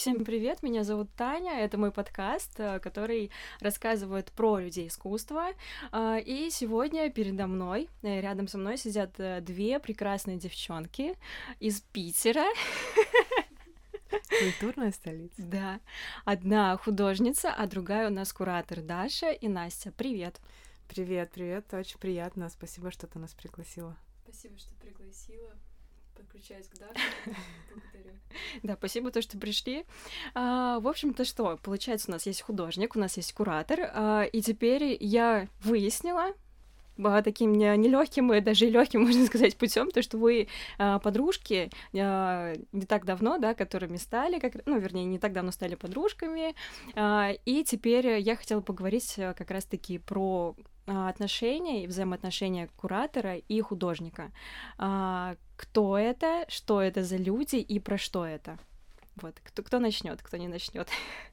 Всем привет, меня зовут Таня, это мой подкаст, э, который рассказывает про людей искусства. А, и сегодня передо мной, э, рядом со мной сидят э, две прекрасные девчонки из Питера. Культурная столица. Да. Одна художница, а другая у нас куратор Даша и Настя. Привет. Привет, привет, очень приятно. Спасибо, что ты нас пригласила. Спасибо, что пригласила подключаюсь к Даше. Благодарю. Да, спасибо, то, что пришли. А, в общем-то, что? Получается, у нас есть художник, у нас есть куратор, а, и теперь я выяснила, таким нелегким и даже легким, можно сказать, путем, то, что вы а, подружки а, не так давно, да, которыми стали, как, ну, вернее, не так давно стали подружками, а, и теперь я хотела поговорить э, как раз-таки про а, отношения и взаимоотношения куратора и художника. А, кто это, что это за люди и про что это? Вот, кто, кто начнет, кто не начнет.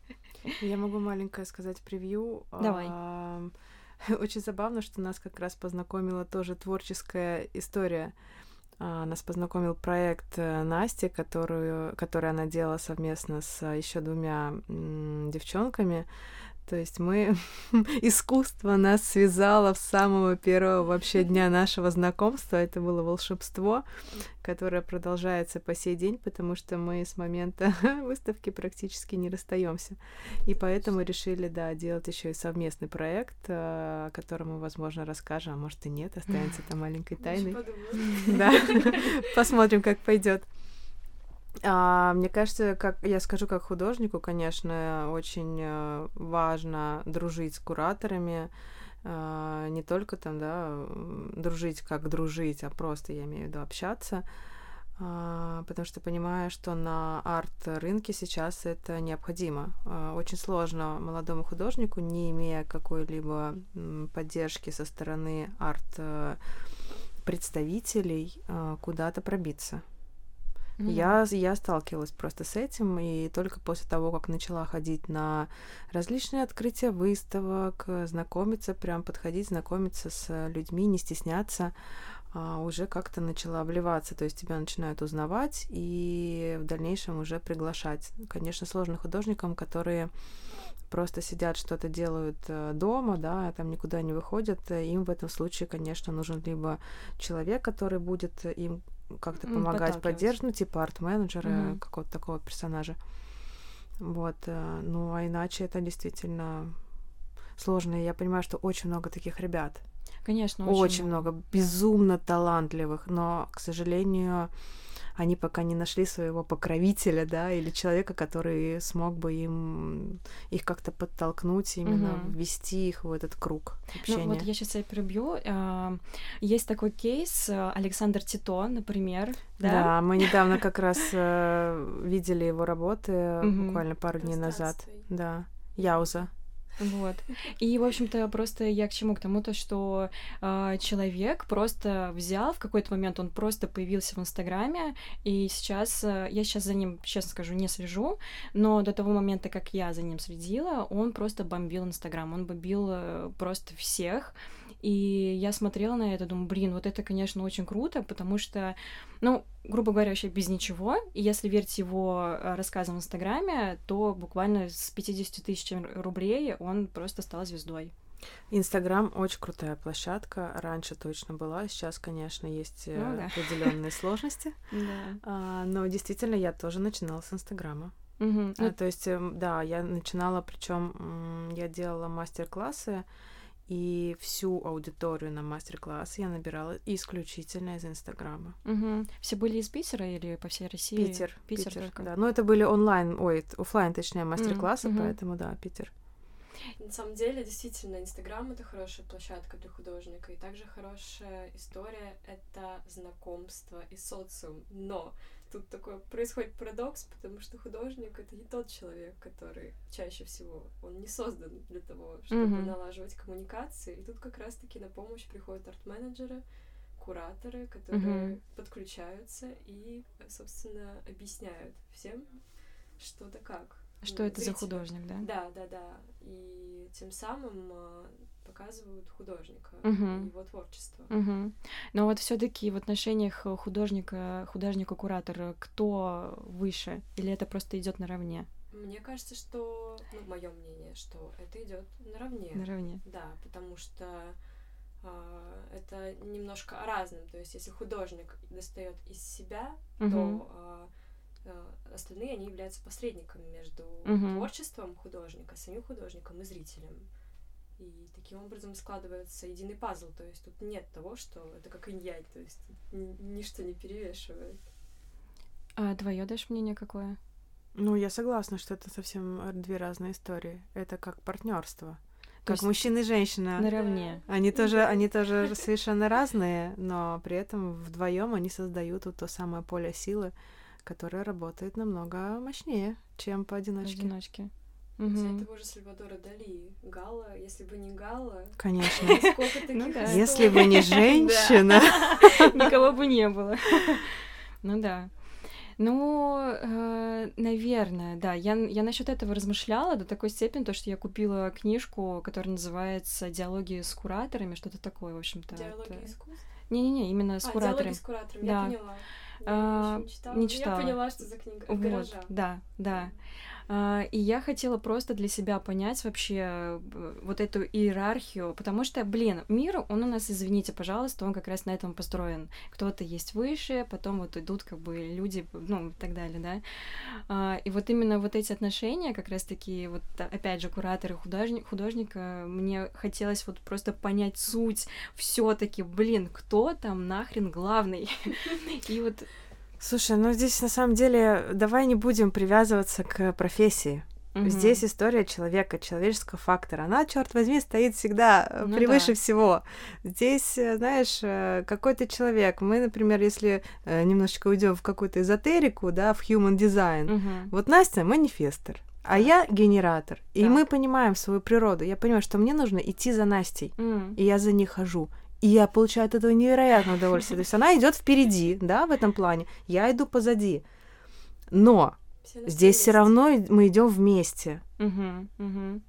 Я могу маленькое сказать превью. Давай. Очень забавно, что нас как раз познакомила тоже творческая история. А, нас познакомил проект э, Насти, которую, который она делала совместно с еще двумя девчонками. То есть мы... Искусство нас связало с самого первого вообще дня нашего знакомства. Это было волшебство, которое продолжается по сей день, потому что мы с момента выставки практически не расстаемся. И поэтому решили, да, делать еще и совместный проект, э, о котором мы, возможно, расскажем, а может и нет, останется там маленькой тайной. Да, посмотрим, как пойдет. А, мне кажется, как я скажу как художнику, конечно, очень э, важно дружить с кураторами, а, не только там, да, дружить как дружить, а просто, я имею в виду, общаться, а, потому что понимаю, что на арт-рынке сейчас это необходимо. А, очень сложно молодому художнику, не имея какой-либо поддержки со стороны арт-представителей, а, куда-то пробиться. Mm-hmm. Я, я сталкивалась просто с этим, и только после того, как начала ходить на различные открытия выставок, знакомиться, прям подходить, знакомиться с людьми, не стесняться, а, уже как-то начала обливаться, то есть тебя начинают узнавать и в дальнейшем уже приглашать. Конечно, сложно художникам, которые просто сидят, что-то делают э, дома, да, там никуда не выходят, им в этом случае, конечно, нужен либо человек, который будет им как-то помогать, поддерживать, ну, типа арт-менеджера, mm-hmm. какого-то такого персонажа. Вот, э, ну, а иначе это действительно сложно. И я понимаю, что очень много таких ребят. Конечно, очень, очень много. много. Безумно талантливых, но, к сожалению, они пока не нашли своего покровителя, да, или человека, который смог бы им их как-то подтолкнуть, именно угу. ввести их в этот круг общения. Ну вот я сейчас я перебью. Есть такой кейс Александр Тито, например. Да, да мы недавно как раз э, видели его работы буквально пару дней назад. Да, Яуза. Вот. И, в общем-то, просто я к чему? К тому, то, что э, человек просто взял в какой-то момент, он просто появился в Инстаграме, и сейчас, э, я сейчас за ним, честно скажу, не слежу, но до того момента, как я за ним следила, он просто бомбил Инстаграм, он бомбил э, просто всех, и я смотрела на это, думаю, блин, вот это, конечно, очень круто, потому что, ну, грубо говоря, вообще без ничего. И если верить его э, рассказам в Инстаграме, то буквально с 50 тысяч рублей он просто стал звездой. Инстаграм очень крутая площадка. Раньше точно была, сейчас, конечно, есть э, ну, да. определенные сложности. Да. А, но действительно, я тоже начинала с Инстаграма. Угу. А, то есть, эм, да, я начинала, причем я делала мастер-классы и всю аудиторию на мастер-класс я набирала исключительно из Инстаграма. Угу. Все были из Питера или по всей России? Питер. Питер, Питер да. Ну, это были онлайн, ой, офлайн, точнее, мастер-классы, mm-hmm. поэтому, да, Питер. На самом деле, действительно, Инстаграм — это хорошая площадка для художника, и также хорошая история — это знакомство и социум. Но тут такой происходит парадокс, потому что художник это не тот человек, который чаще всего он не создан для того, чтобы mm-hmm. налаживать коммуникации. И тут как раз-таки на помощь приходят арт-менеджеры, кураторы, которые mm-hmm. подключаются и, собственно, объясняют всем, что да как. Что это за художник, да? Да, да, да. И тем самым э, показывают художника и его творчество. Мгм. Но вот все-таки в отношениях художника, художника-куратора, кто выше? Или это просто идет наравне? Мне кажется, что, ну, мое мнение, что это идет наравне. Наравне. Да, потому что а, это немножко о разном. То есть, если художник достает из себя, Мгм. то а, остальные они являются посредниками между Мгм. творчеством художника, самим художником и зрителем. И таким образом складывается единый пазл. То есть тут нет того, что это как инь-янь, то есть ни- ничто не перевешивает. А твое дашь мнение какое? Ну, я согласна, что это совсем э, две разные истории. Это как партнерство. То Как мужчина и женщина. наравне. Они тоже, Да. они тоже совершенно разные, но при этом вдвоем они создают вот то самое поле силы, которое работает намного мощнее, чем поодиночке. Одиночки. Взять Мгм. того же Сальвадора Дали, Гала, если бы не Гала, Конечно. сколько таких Ну да. Если бы не женщина. Никого бы не было. Ну да. Ну, э, наверное, да. Я, я насчет этого размышляла до такой степени, то, что я купила книжку, которая называется «Диалоги с кураторами», что-то такое, в общем-то. Диалоги это- искусств? Не-не-не, именно с а, кураторами. диалоги с куратором, Да. я поняла. Я А, ещё не читала. не но читала. Я поняла, что за книга. От Вот, гаража. да, да. А, И я хотела просто для себя понять вообще э, вот эту иерархию, потому что, блин, мир, он у нас, извините, пожалуйста, он как раз на этом построен. Кто-то есть выше, потом вот идут как бы люди, ну, и так далее, да. А, И вот именно вот эти отношения, как раз-таки, вот а, опять же, куратор и художник, художника, мне хотелось вот просто понять суть все таки блин, кто там нахрен главный? И вот Слушай, ну здесь на самом деле давай не будем привязываться к профессии. мгм. Здесь история человека, человеческого фактора. Она, черт возьми, стоит всегда э, Ну превыше да. всего. Здесь, э, знаешь, э, какой-то человек. Мы, например, если немножечко уйдем в какую-то эзотерику, да, в human design. Мгм. Вот Настя манифестор, а я генератор. И Так. мы понимаем свою природу. Я понимаю, что мне нужно идти за Настей. М. И я за ней хожу. И я получаю от этого невероятное удовольствие. То есть она идет впереди, да, в этом плане. Я иду позади. Но Все на здесь все равно мы идем вместе. Мгм, мгм.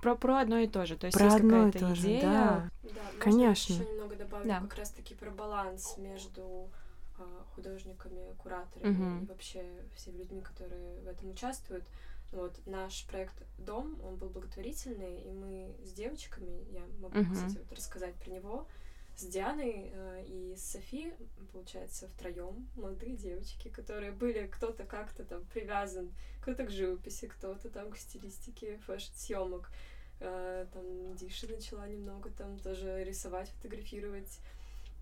Про, про одно и то же. То есть Про есть одно и какая-то то же, идея. да. Да, можно Конечно. еще немного добавлю Да. как раз-таки про баланс между а, художниками, кураторами Мгм. и вообще всеми людьми, которые в этом участвуют. Вот наш проект Дом, он был благотворительный, и мы с девочками, я могу, Мгм. кстати, вот рассказать про него, с Дианой э, и с Софи, получается, втроем молодые девочки, которые были кто-то как-то там привязан, кто-то к живописи, кто-то там к стилистике фэшн-съемок. Э, там Диша начала немного там тоже рисовать, фотографировать.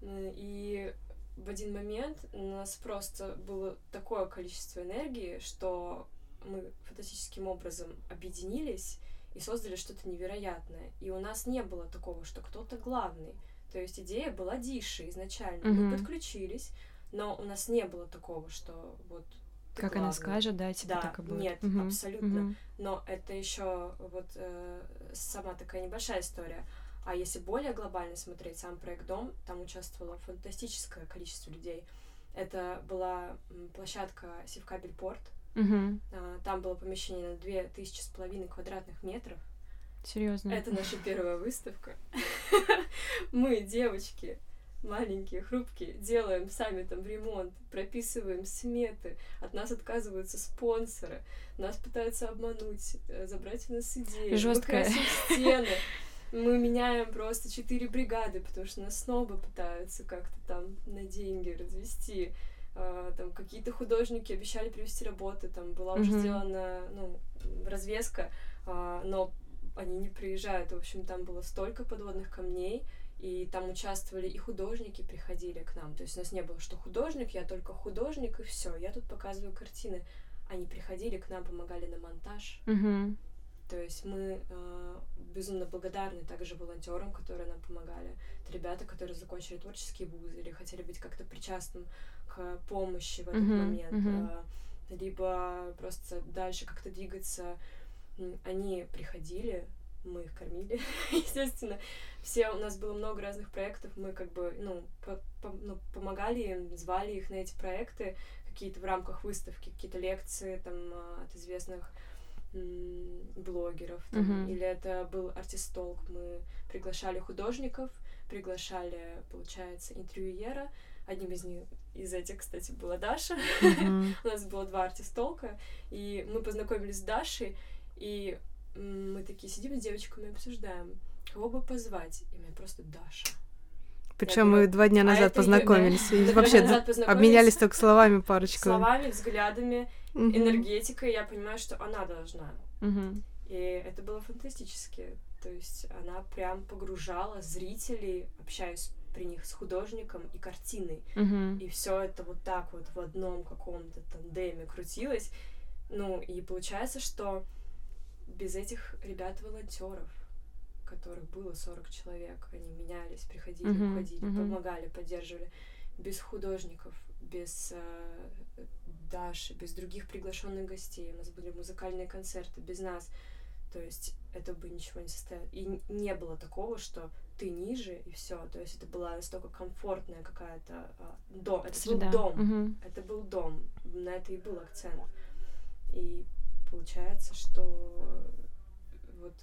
И в один момент у нас просто было такое количество энергии, что мы фантастическим образом объединились и создали что-то невероятное. И у нас не было такого, что кто-то главный. То есть идея была Диши изначально. Мгм. Мы подключились, но у нас не было такого, что вот Как она главный. скажет, да, типа Да, так и будет. нет, Мгм, абсолютно. мгм. Но это еще вот э, сама такая небольшая история. А если более глобально смотреть, сам проект Дом, там участвовало фантастическое количество людей. Это была площадка Севкабель-Порт. Мгм. А, Там было помещение на две тысячи с половиной квадратных метров. Серьезно. Это наша первая выставка. Мы, девочки, маленькие, хрупкие, делаем сами там ремонт, прописываем сметы, от нас отказываются спонсоры, нас пытаются обмануть, э, забрать у нас идеи. Жёсткое. Мы красим стены. Мы меняем просто четыре бригады, потому что нас снова пытаются как-то там на деньги развести. А, Там какие-то художники обещали привести работы, там была уже сделана ну, развеска, а, но они не приезжают. В общем, там было столько подводных камней, и там участвовали и художники приходили к нам. То есть у нас не было, что художник, я только художник, и все. Я тут показываю картины. Они приходили к нам, помогали на монтаж. Мгм. То есть мы э, безумно благодарны также волонтерам, которые нам помогали. Это ребята, которые закончили творческие вузы или хотели быть как-то причастным к помощи в этот Мгм, момент. э, либо просто дальше как-то двигаться. Они приходили, мы их кормили, естественно. Все, у нас было много разных проектов, мы как бы, ну, по- по- ну, помогали им, звали их на эти проекты, какие-то в рамках выставки, какие-то лекции там а, от известных блогеров, там, uh-huh. или это был артистолк. Мы приглашали художников, приглашали, получается, интервьюера. Одним из них из этих, кстати, была Даша. Uh-huh. У нас было два артистолка, и мы познакомились с Дашей, и мы такие сидим с девочками и обсуждаем, кого бы позвать. И меня просто Даша. Причем мы два дня а назад а познакомились. И вообще познакомились. обменялись только словами парочкой. Словами, взглядами, угу. энергетикой. Я понимаю, что она должна. Угу. И это было фантастически. То есть она прям погружала зрителей, общаясь при них с художником и картиной. Угу. И все это вот так вот в одном каком-то тандеме крутилось. Ну, и получается, что без этих ребят-волонтеров, которых было 40 человек, они менялись, приходили, uh-huh, уходили, uh-huh. помогали, поддерживали, без художников, без э, Даши, без других приглашенных гостей, у нас были музыкальные концерты, без нас, то есть это бы ничего не состояло. И не было такого, что ты ниже и все. То есть это была настолько комфортная какая-то а, дом. Это Среда. был дом. Угу. Это был дом. На это и был акцент. И получается, что вот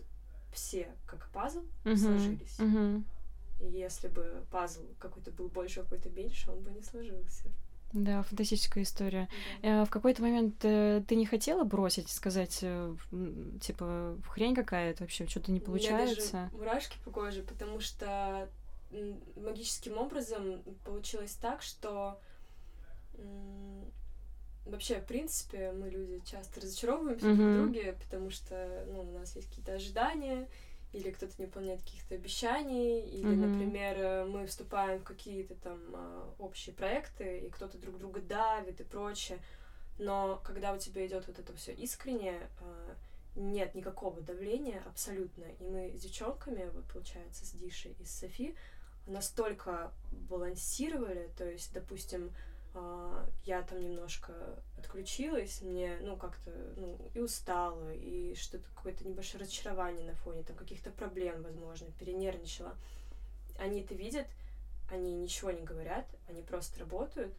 все как пазл uh-huh, сложились. Uh-huh. И если бы пазл какой-то был больше, какой-то меньше, он бы не сложился. Да, фантастическая история. Да. Э, в какой-то момент э, ты не хотела бросить, сказать, э, типа, хрень какая-то вообще, что-то не получается? У меня даже мурашки по коже, потому что магическим образом получилось так, что вообще, в принципе, мы люди часто разочаровываемся mm-hmm. друг в друге, потому что, ну, у нас есть какие-то ожидания, или кто-то не выполняет каких-то обещаний, или, mm-hmm. например, мы вступаем в какие-то там а, общие проекты, и кто-то друг друга давит и прочее. Но когда у тебя идет вот это все искренне, а, нет никакого давления абсолютно. И мы с девчонками, вот получается, с Дишей и с Софи, настолько балансировали, то есть, допустим, я там немножко отключилась, мне, ну, как-то, ну, и устала, и что-то, какое-то небольшое разочарование на фоне, там, каких-то проблем, возможно, перенервничала. Они это видят, они ничего не говорят, они просто работают,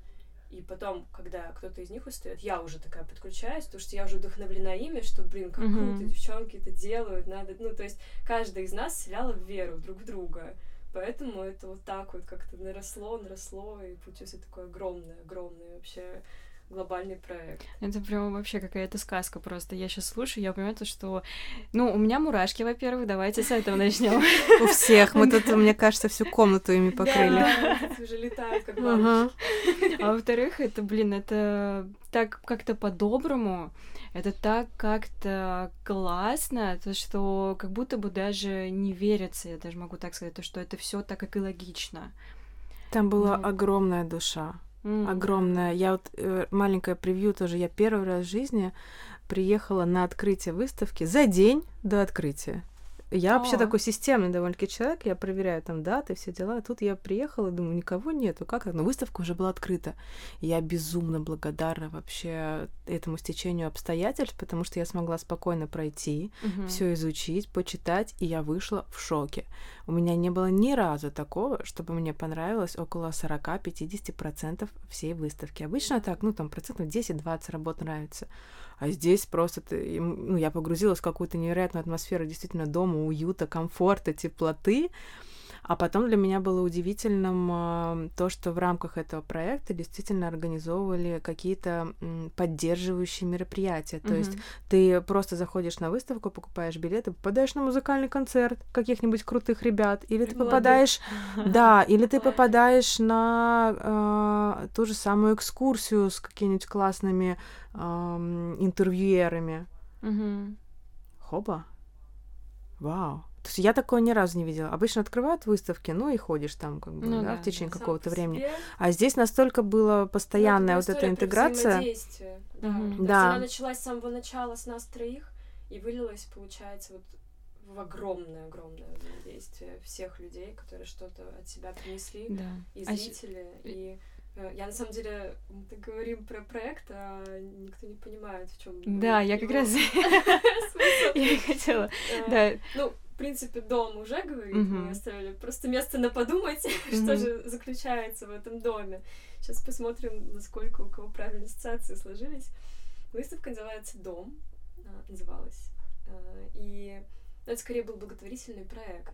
и потом, когда кто-то из них устает, я уже такая подключаюсь, потому что я уже вдохновлена ими, что, блин, как mm-hmm. круто, девчонки это делают, надо, ну, то есть каждая из нас вселяла в веру друг в друга. Поэтому это вот так вот как-то наросло, наросло, и получился такой огромный, огромный вообще глобальный проект. Это прям вообще какая-то сказка просто. Я сейчас слушаю, я понимаю, то, что... Ну, у меня мурашки, во-первых, давайте с этого начнем. У всех. Мы тут, мне кажется, всю комнату ими покрыли. Да, уже летают как А во-вторых, это, блин, это так как-то по-доброму, это так как-то классно, то, что как будто бы даже не верится, я даже могу так сказать, то, что это все так экологично. Там была ну. огромная душа. Mm. Огромная. Я вот э, маленькое превью тоже. Я первый раз в жизни приехала на открытие выставки за день до открытия. Я вообще такой системный довольно-таки человек, я проверяю там даты, все дела. А тут я приехала думаю, никого нету, как так? Но выставка уже была открыта. я безумно благодарна вообще этому стечению обстоятельств, потому что я смогла спокойно пройти, угу. все изучить, почитать, и я вышла в шоке. У меня не было ни разу такого, чтобы мне понравилось около 40-50% всей выставки. Обычно так, ну там процентов 10-20 работ нравится. А здесь просто ты, ну, я погрузилась в какую-то невероятную атмосферу действительно дома, уюта, комфорта, теплоты. А потом для меня было удивительным э, то, что в рамках этого проекта действительно организовывали какие-то поддерживающие мероприятия. Mm-hmm. То есть ты просто заходишь на выставку, покупаешь билеты, попадаешь на музыкальный концерт каких-нибудь крутых ребят, или ты попадаешь, да, или ты попадаешь на э, ту же самую экскурсию с какими-нибудь классными э, интервьюерами. Mm-hmm. Хоба. Вау. То есть я такое ни разу не видела. Обычно открывают выставки, ну и ходишь там как бы, ну, да, да, в течение какого-то времени. А здесь настолько была постоянная вот эта интеграция. Да. Угу. да. Она началась с самого начала с нас троих и вылилась, получается, вот в огромное-огромное взаимодействие всех людей, которые что-то от себя принесли, да. и а зрители, а... и я на самом деле мы говорим про проект, а никто не понимает, в чем. Да, я как раз я хотела. Э, да. Ну, принципе, дом уже говорит, mm-hmm. мы оставили просто место на подумать, что же заключается в этом доме. Сейчас посмотрим, насколько у кого правильные ассоциации сложились. Выставка называется «Дом». а, называлась. А, и это скорее был благотворительный проект,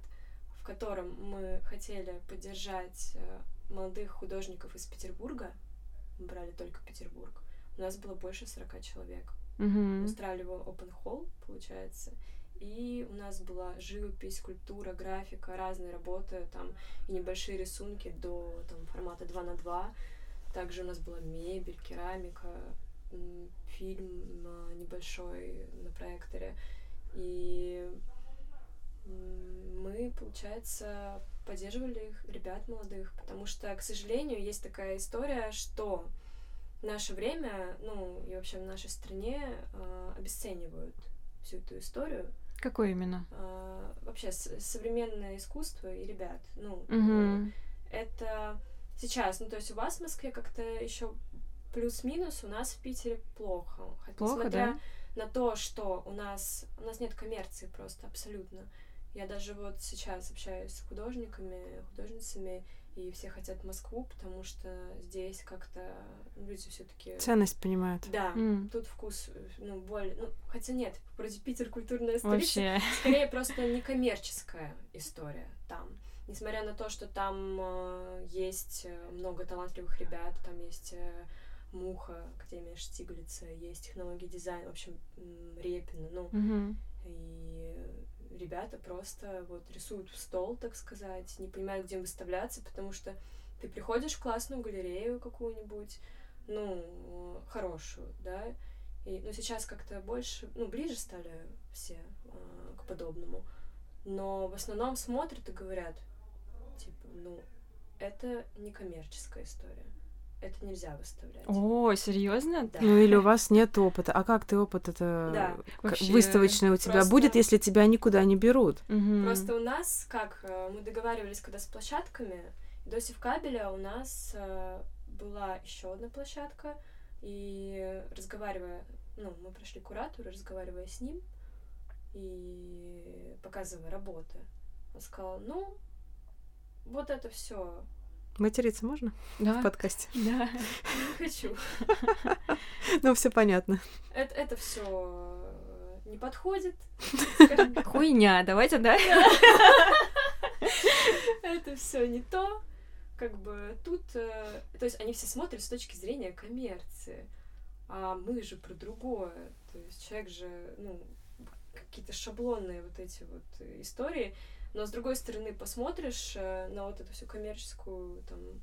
в котором мы хотели поддержать э, молодых художников из Петербурга. Мы брали только Петербург. У нас было больше 40 человек. Мгм. Устраивали open hall, получается. И у нас была живопись, скульптура, графика, разные работы, там и небольшие рисунки до там, формата 2 на 2. Также у нас была мебель, керамика, фильм небольшой на проекторе. И мы, получается, поддерживали их, ребят молодых, потому что, к сожалению, есть такая история, что в наше время, ну, и вообще в нашей стране а, обесценивают всю эту историю. Какой именно? А, вообще с- современное искусство и ребят. Ну, Мгм. это сейчас, ну, то есть у вас в Москве как-то еще плюс-минус, у нас в Питере плохо. Хотя, Плохо, несмотря на то, что у нас, у нас нет коммерции просто абсолютно. Я даже вот сейчас общаюсь с художниками, художницами, и все хотят Москву, потому что здесь как-то ну, люди все-таки... Ценность понимают. Да, М. тут вкус, ну, более... Ну, хотя нет, вроде Питер культурная столица, Вообще. скорее просто некоммерческая история там. Несмотря на то, что там э, есть э, много талантливых ребят, там есть э, Муха, Академия Штиглица, есть технологии дизайна, в общем, Репина, ну, Мгм. и ребята просто вот рисуют в стол, так сказать, не понимают, где выставляться, потому что ты приходишь в классную галерею какую-нибудь, ну, хорошую, да, и, ну, сейчас как-то больше, ну, ближе стали все э, к подобному, но в основном смотрят и говорят, типа, ну, это не коммерческая история, это нельзя выставлять. О, серьезно? Да. Ну или у вас нет опыта. А как ты опыт это Да. Вообще, выставочный у тебя просто- будет, если тебя никуда не берут? Мгм. Просто у нас, как э, мы договаривались, когда с площадками, до Севкабеля у нас э, была еще одна площадка, и разговаривая, ну, мы пришли к куратору, разговаривая с ним и показывая работы, он сказал, ну, вот это все Материться можно Да. в подкасте? Да. не хочу. Ну, все понятно. Это, это все не подходит. Хуйня, давайте, да? это все не то. Как бы тут, э, то есть они все смотрят с точки зрения коммерции, а мы же про другое. То есть человек же, ну, какие-то шаблонные вот эти вот э, истории, но с другой стороны посмотришь э, на вот эту всю коммерческую там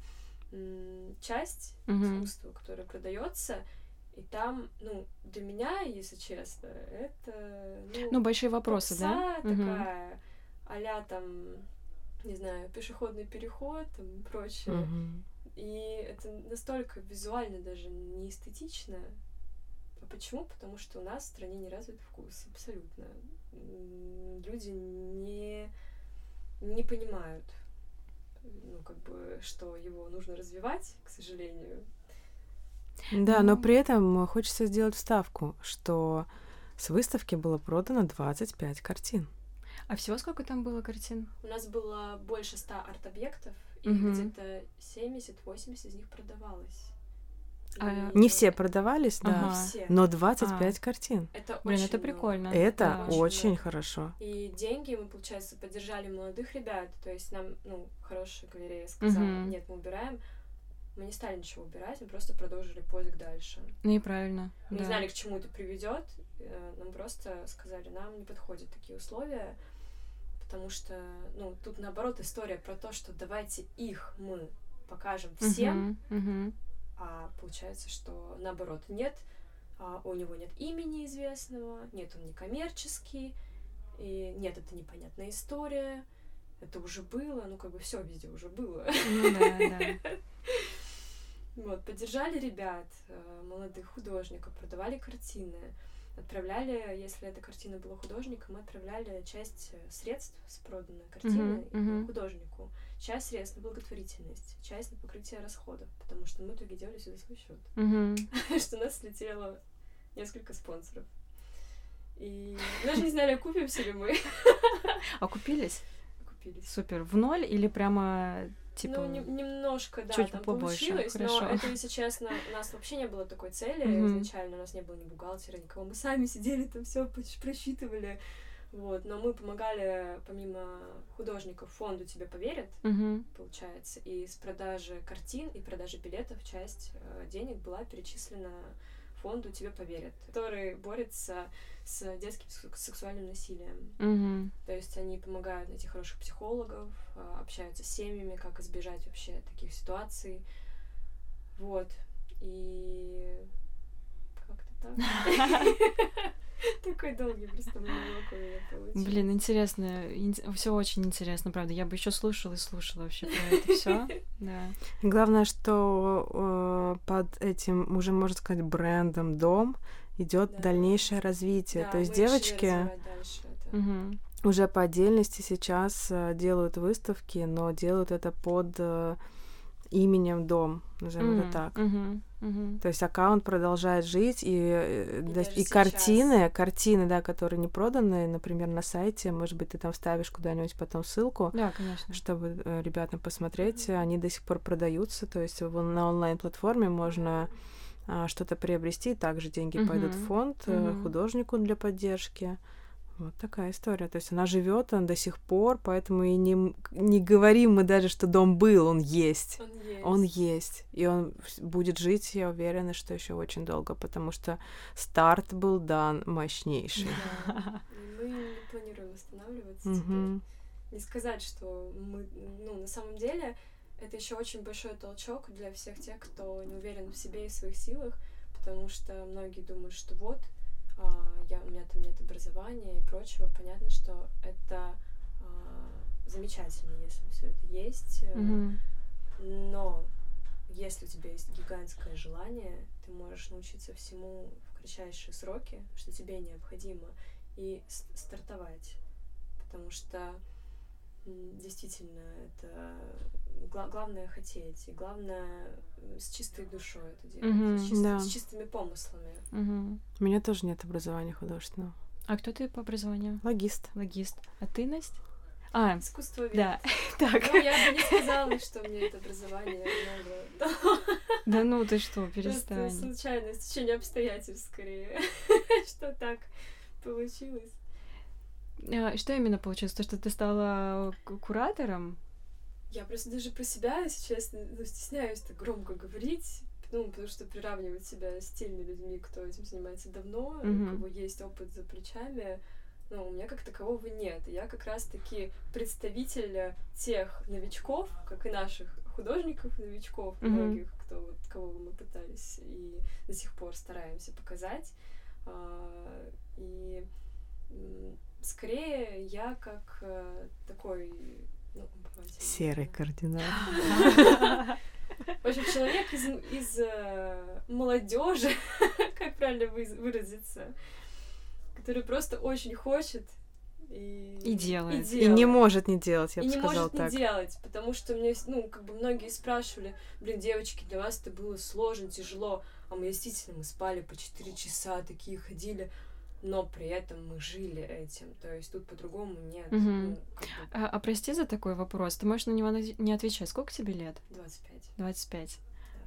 часть Мгм. искусства, которая продается, и там, ну, для меня, если честно, это Ну, большие вопросы, да? такая, а там, не знаю, пешеходный переход там, и прочее. Мгм. И это настолько визуально даже не эстетично. А почему? Потому что у нас в стране не развит вкус, абсолютно. Люди не, не понимают, ну, как бы, что его нужно развивать, к сожалению. Да, но Ну. при этом хочется сделать вставку, что с выставки было продано 25 картин. А всего сколько там было картин? У нас было больше ста арт-объектов, и Мгм. где-то 70-80 из них продавалось. А, Не все продавались, да, Ага. Но 25 картин. Это Блин, очень это много. прикольно. Это Да. очень хорошо. И деньги мы, получается, поддержали молодых ребят. То есть нам, ну, хорошая галерея сказала, Мгм. нет, мы убираем. Мы не стали ничего убирать, мы просто продолжили поиск дальше. Ну и правильно. Мы да. не знали, к чему это приведет. Нам просто сказали, нам не подходят такие условия, потому что, ну, тут наоборот история про то, что давайте их мы покажем всем, Мгм, мгм. А получается, что наоборот нет, а, у него нет имени известного, нет, он не коммерческий, и нет, это непонятная история, это уже было, ну как бы все везде уже было. Ну да, да. Вот, поддержали ребят, э, молодых художников, продавали картины, отправляли, если эта картина была художника, мы отправляли часть э, средств с проданной картины мгм. художнику, часть средств на благотворительность, часть на покрытие расходов, потому что мы в итоге делали за свой счет. Мгм. что у нас слетело несколько спонсоров. И даже не знали, окупимся ли мы. Окупились? Купились. Супер. В ноль или прямо Типа, ну, не- немножко, да, чуть там побольше, получилось, хорошо. но это, если честно, у нас вообще не было такой цели Мгм. изначально, у нас не было ни бухгалтера, никого, мы сами сидели там все просчитывали, вот, но мы помогали, помимо художников, фонду «Тебе поверят», мгм. получается, и с продажи картин и продажи билетов часть э, денег была перечислена фонду «Тебе поверят», который борется с детским сек- сексуальным насилием. Мгм. То есть они помогают найти хороших психологов, а, общаются с семьями, как избежать вообще таких ситуаций. Вот. И как-то так. Такой долгий просто монолог у меня получился. Блин, интересно, все очень интересно, правда. Я бы еще слушала и слушала вообще про это все. Да. Главное, что э, под этим, уже можно сказать, брендом дом идет Да. дальнейшее развитие. Да, То есть девочки дальше уже по отдельности сейчас э, делают выставки, но делают это под э, именем дом, назовем это так. Мгм. То есть аккаунт продолжает жить, и, э, И да- и сейчас. картины, картины, да, которые не проданы, например, на сайте, может быть, ты там вставишь куда-нибудь потом ссылку, Да, конечно. чтобы э, ребятам посмотреть, они до сих пор продаются, то есть на онлайн-платформе можно а, что-то приобрести, также деньги пойдут в фонд Мгм. художнику для поддержки. Вот такая история. То есть она живет, он до сих пор, поэтому и не, не говорим мы даже, что дом был, он есть. Он есть. Он есть. И он будет жить, я уверена, что еще очень долго, потому что старт был дан мощнейший. Да. Мы не планируем останавливаться теперь. Мгм. не сказать, что мы, ну, на самом деле, это еще очень большой толчок для всех тех, кто не уверен в себе и в своих силах, потому что многие думают, что вот, я, у меня там нет образования и прочего. Понятно, что это а, замечательно, если все это есть, Мгм. но если у тебя есть гигантское желание, ты можешь научиться всему в кратчайшие сроки, что тебе необходимо, и стартовать. Потому что действительно это гла- главное хотеть, и главное с чистой душой это делать, Мгм, с, чис- да. с чистыми помыслами. Мгм. У меня тоже нет образования художественного. А кто ты по образованию? Логист. Логист. А ты, Настя? А, Искусство да. Так. Ну, я бы не сказала, что у меня это образование много. Да ну ты что, Просто перестань. случайное стечение обстоятельств, скорее. Что так получилось. А, Что именно получилось? То, что ты стала ку- куратором? Я просто даже про себя, если честно, ну, стесняюсь так громко говорить, ну, потому что приравнивать себя с теми людьми, кто этим занимается давно, Мгм. у кого есть опыт за плечами, ну, у меня как такового нет. Я как раз-таки представитель тех новичков, как и наших художников-новичков, Мгм. многих, кто, вот, кого мы пытались и до сих пор стараемся показать. А, И скорее я как э, такой ну, Серый кардинал. В общем, человек из, из молодежи, как правильно вы- выразиться, который просто очень хочет и, И делает. И не может не делать, я и бы не сказала может так. не делать, потому что мне, ну, как бы многие спрашивали, блин, девочки, для вас это было сложно, тяжело, а мы действительно, мы спали по 4 часа, такие ходили, но при этом мы жили этим, то есть тут по-другому нет, Мгм. ну, А, а прости за такой вопрос. Ты можешь на него не отвечать. Сколько тебе лет? 25. 25.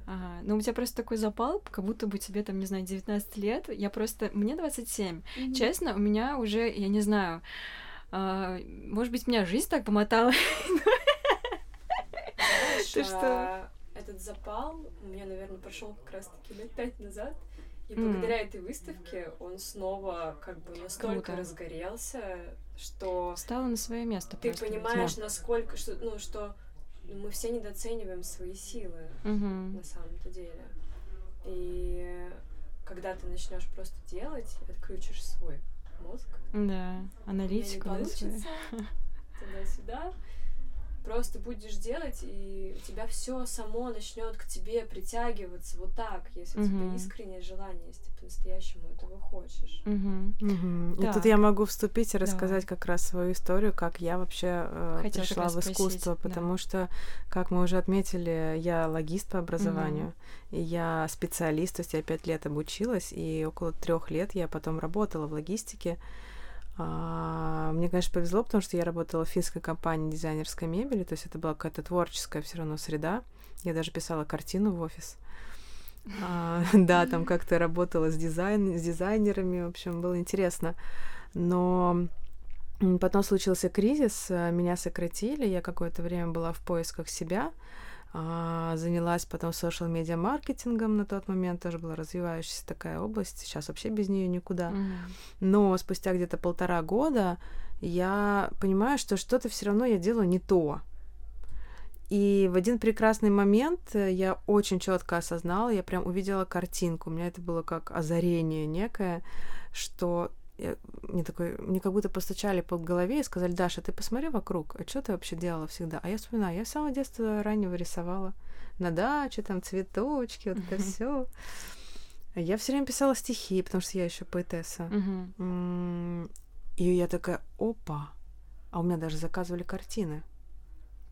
Ага. Ну, у тебя просто такой запал, как будто бы тебе, там, не знаю, 19 лет. Я просто... Мне 27. Мгм. Честно, у меня уже, я не знаю, а, может быть, меня жизнь так помотала. Ты что? а, этот запал у меня, наверное, прошел как раз-таки лет пять назад. И благодаря этой выставке он снова как бы настолько Круто. разгорелся, что Стала на свое место ты понимаешь, насколько, что, ну, что мы все недооцениваем свои силы Мгм. на самом-то деле. И когда ты начнешь просто делать, отключишь свой мозг, Да, аналитику. да, туда-сюда. Просто будешь делать, и у тебя все само начнет к тебе притягиваться вот так, если у тебя искреннее желание, если ты по-настоящему этого хочешь. Мгм. Мгм. И Так. тут я могу вступить и рассказать как раз свою историю, как я вообще э, Хотела пришла в спросить, искусство, да. потому что, как мы уже отметили, я логист по образованию, и я специалист, то есть я пять лет обучилась, и около трех лет я потом работала в логистике. А, мне, конечно, повезло, потому что я работала в финской компании дизайнерской мебели, то есть это была какая-то творческая все равно среда. Я даже писала картину в офис. А, да, там как-то работала с, дизайн, с дизайнерами, в общем, было интересно. Но потом случился кризис, меня сократили, я какое-то время была в поисках себя, а, занялась потом social медиа маркетингом на тот момент, тоже была развивающаяся такая область, сейчас вообще без нее никуда. Mm. Но спустя где-то полтора года я понимаю, что что-то все равно я делаю не то. И в один прекрасный момент я очень четко осознала, я прям увидела картинку. У меня это было как озарение некое, что я, мне такой, мне как будто постучали по голове и сказали, Даша, ты посмотри вокруг, а что ты вообще делала всегда? А я вспоминаю, я с самого детства раннего рисовала на даче, там цветочки, вот это все. Я все время писала стихи, потому что я еще поэтесса. И я такая, опа, а у меня даже заказывали картины.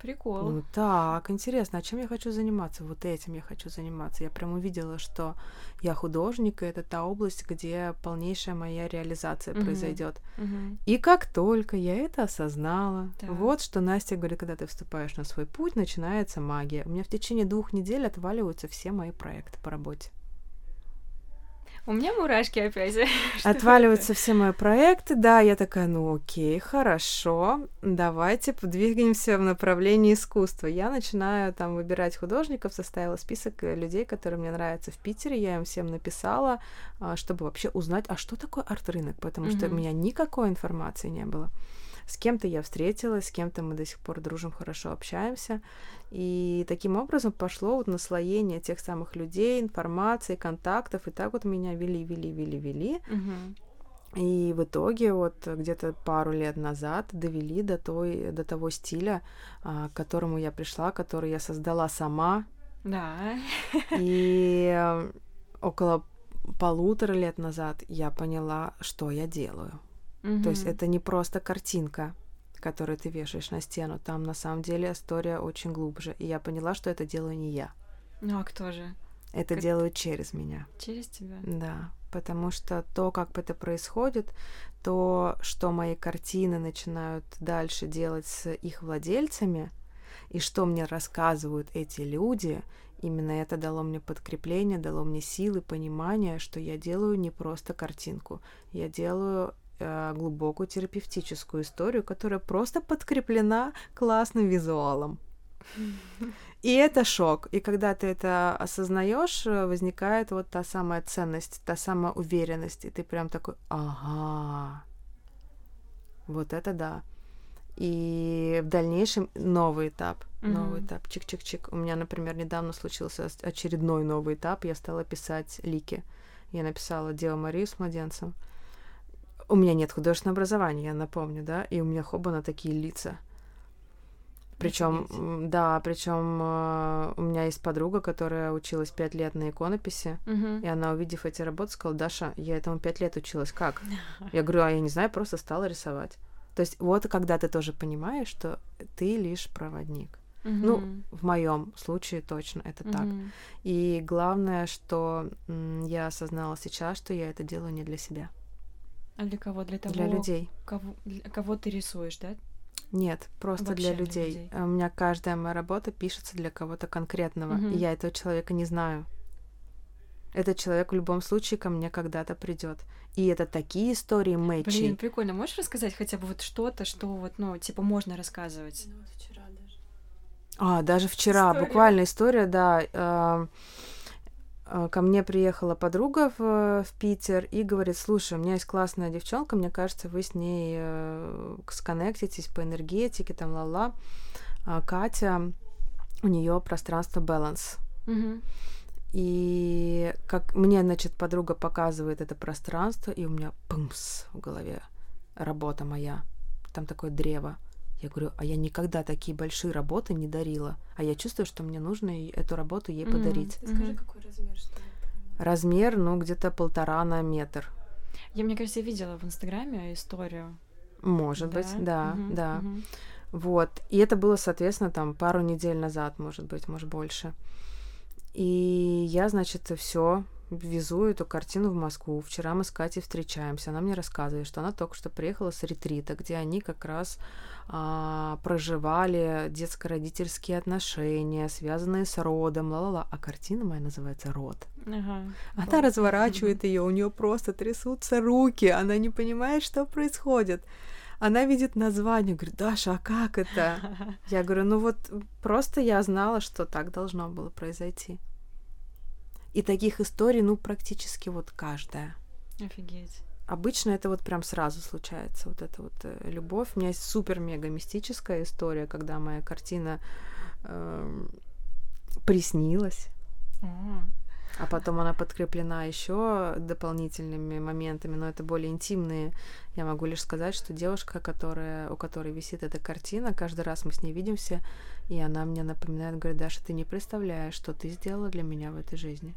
Прикол. Ну так, интересно, а чем я хочу заниматься? Вот этим я хочу заниматься. Я прям увидела, что я художник, и это та область, где полнейшая моя реализация угу. произойдет. Угу. И как только я это осознала, так. вот что Настя говорит, когда ты вступаешь на свой путь, начинается магия. У меня в течение двух недель отваливаются все мои проекты по работе. У меня мурашки опять. Отваливаются все мои проекты. Да, я такая, ну окей, хорошо, давайте подвигаемся в направлении искусства. Я начинаю там выбирать художников, составила список э, людей, которые мне нравятся в Питере. Я им всем написала, а, чтобы вообще узнать, а что такое арт-рынок, потому что у меня никакой информации не было. С кем-то я встретилась, с кем-то мы до сих пор дружим, хорошо общаемся. И таким образом пошло вот наслоение тех самых людей, информации, контактов. И так вот меня вели, вели, вели, вели. Угу. И в итоге вот где-то пару лет назад довели до, той, до того стиля, а, к которому я пришла, который я создала сама. Да. И около полутора лет назад я поняла, что я делаю. Угу. То есть это не просто картинка, которую ты вешаешь на стену. Там на самом деле история очень глубже. И я поняла, что это делаю не я. Ну а кто же? Это как... делают через меня. Через тебя? Да. Потому что то, как это происходит, то, что мои картины начинают дальше делать с их владельцами, и что мне рассказывают эти люди, именно это дало мне подкрепление, дало мне силы, понимание, что я делаю не просто картинку, я делаю Э, глубокую терапевтическую историю, которая просто подкреплена классным визуалом. И это шок. И когда ты это осознаешь, э, возникает вот та самая ценность, та самая уверенность. И ты прям такой, ага, вот это да. И в дальнейшем новый этап, mm-hmm. новый этап, чик-чик-чик. У меня, например, недавно случился очередной новый этап. Я стала писать лики. Я написала Дева Марию с младенцем. У меня нет художественного образования, я напомню, да, и у меня хобана такие лица. Причем, да, причем э, у меня есть подруга, которая училась пять лет на иконописи, uh-huh. и она, увидев эти работы, сказала, Даша, я этому пять лет училась, как? Я говорю, а я не знаю, просто стала рисовать. То есть вот когда ты тоже понимаешь, что ты лишь проводник. Uh-huh. Ну, в моем случае точно это uh-huh. так. И главное, что я осознала сейчас, что я это делаю не для себя. А для кого? Для того, для людей. Кого, для кого ты рисуешь, да? Нет, просто Вообще для людей. для людей. У меня каждая моя работа пишется для кого-то конкретного, угу. и я этого человека не знаю. Этот человек в любом случае ко мне когда-то придет. И это такие истории мэчи. Блин, прикольно. Можешь рассказать хотя бы вот что-то, что вот, ну, типа, можно рассказывать? Ну, вот вчера даже. А, даже вчера. История. Буквально история, да. Э, а, ко мне приехала подруга в, в Питер и говорит, слушай, у меня есть классная девчонка, мне кажется, вы с ней э, сконнектитесь по энергетике, там ла-ла. А Катя, у нее пространство баланс. И как мне, значит, подруга показывает это пространство, и у меня пумс в голове работа моя. Там такое древо. Я говорю, а я никогда такие большие работы не дарила. А я чувствую, что мне нужно эту работу ей mm-hmm. подарить. Mm-hmm. Скажи, какой размер, что Размер, ну, где-то полтора на метр. Я, мне кажется, я видела в Инстаграме историю. Может да? быть, да, mm-hmm. да. Mm-hmm. Вот. И это было, соответственно, там пару недель назад, может быть, может больше. И я, значит, все везу эту картину в Москву. Вчера мы с Катей встречаемся. Она мне рассказывает, что она только что приехала с ретрита, где они как раз а, проживали детско-родительские отношения, связанные с родом, ла-ла-ла. А картина моя называется «Род». Ага. Она Вот. разворачивает ее, у нее просто трясутся руки, она не понимает, что происходит. Она видит название, говорит, Даша, а как это? Я говорю, ну вот просто я знала, что так должно было произойти. И таких историй, ну, практически вот каждая. Офигеть. Обычно это вот прям сразу случается, вот эта вот э, любовь. У меня есть супер-мега мистическая история, когда моя картина эм, приснилась, а потом она подкреплена еще дополнительными моментами, но это более интимные. Я могу лишь сказать, что девушка, которая, у которой висит эта картина, каждый раз мы с ней видимся, и она мне напоминает, говорит, Даша, ты не представляешь, что ты сделала для меня в этой жизни.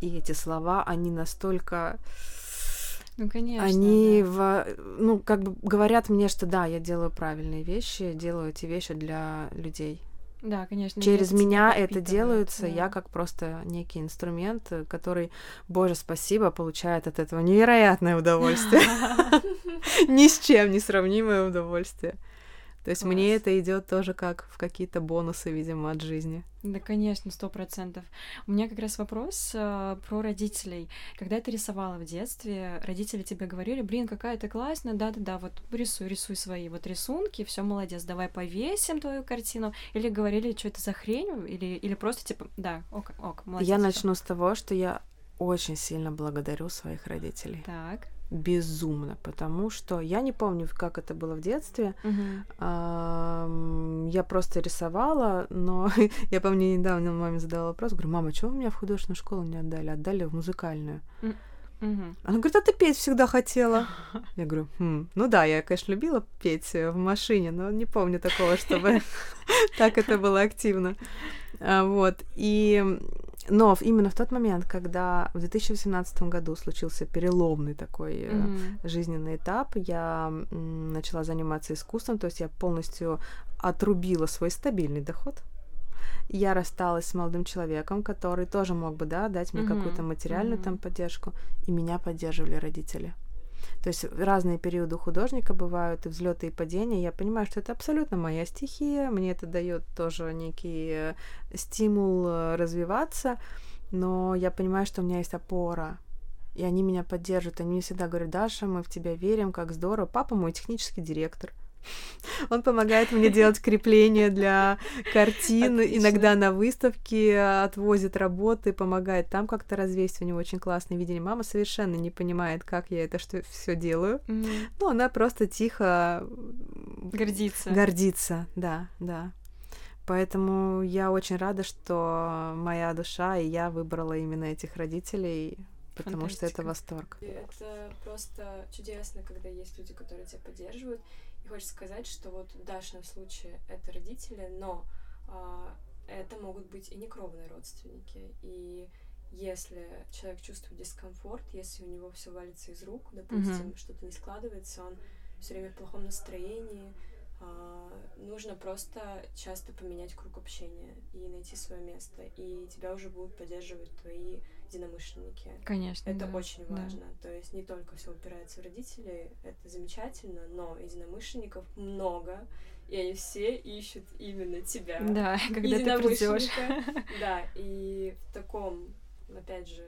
И эти слова, они настолько... Ну, конечно. Они, да. в, ну, как бы говорят мне, что да, я делаю правильные вещи, делаю эти вещи для людей. Да, конечно. Через меня это делается, да. я как просто некий инструмент, э, который, боже, спасибо, получает от этого невероятное удовольствие. Ни с чем не сравнимое удовольствие. То есть мне это идет тоже как в какие-то бонусы, видимо, от жизни. Да, конечно, сто процентов. У меня как раз вопрос э, про родителей. Когда ты рисовала в детстве, родители тебе говорили, блин, какая ты классная, да-да-да, вот рисуй, рисуй свои вот рисунки, все молодец, давай повесим твою картину. Или говорили, что это за хрень, или, или просто типа, да, ок, ок, молодец. я всё». начну с того, что я очень сильно благодарю своих родителей. Так. Безумно, потому что я не помню, как это было в детстве. Ам, Я просто рисовала, но я помню, недавно маме задала вопрос, говорю, мама, чего вы меня в художественную школу не отдали? Отдали в музыкальную. Она говорит, а ты петь всегда хотела. Я говорю, «Хм, ну да, я, конечно, любила петь э, в машине, но не помню такого, чтобы так это было активно. А, Вот, и... Но именно в тот момент, когда в 2018 году случился переломный такой Мгм. жизненный этап. Я начала заниматься искусством, то есть я полностью отрубила свой стабильный доход. Я рассталась с молодым человеком, который тоже мог бы, да, дать мне Мгм, какую-то материальную мгм. там поддержку, и меня поддерживали родители. То есть разные периоды художника бывают, и взлеты и падения. Я понимаю, что это абсолютно моя стихия, мне это дает тоже некий э, стимул э, развиваться, но я понимаю, что у меня есть опора, и они меня поддерживают. Они мне всегда говорят, Даша, мы в тебя верим, как здорово. Папа мой технический директор. Он помогает мне делать крепления для картин, Отлично. иногда на выставке отвозит работы, помогает там как-то развесить. У него очень классное видение. Мама совершенно не понимает, как я это что все делаю. Мгм. Ну, она просто тихо Гордиться. гордится, да, да. Поэтому я очень рада, что моя душа и я выбрала именно этих родителей, потому что это восторг. Это просто чудесно, когда есть люди, которые тебя поддерживают. Хочется сказать, что вот в Дашном случае это родители, но а, это могут быть и некровные родственники. И если человек чувствует дискомфорт, если у него все валится из рук, допустим, Мгм. что-то не складывается, он все время в плохом настроении, а, нужно просто часто поменять круг общения и найти свое место. И тебя уже будут поддерживать твои единомышленники. Конечно, Это да, очень да. важно. То есть не только все упирается в родителей, это замечательно, но единомышленников много, и они все ищут именно тебя. Да, когда ты придешь. Да, и в таком, опять же,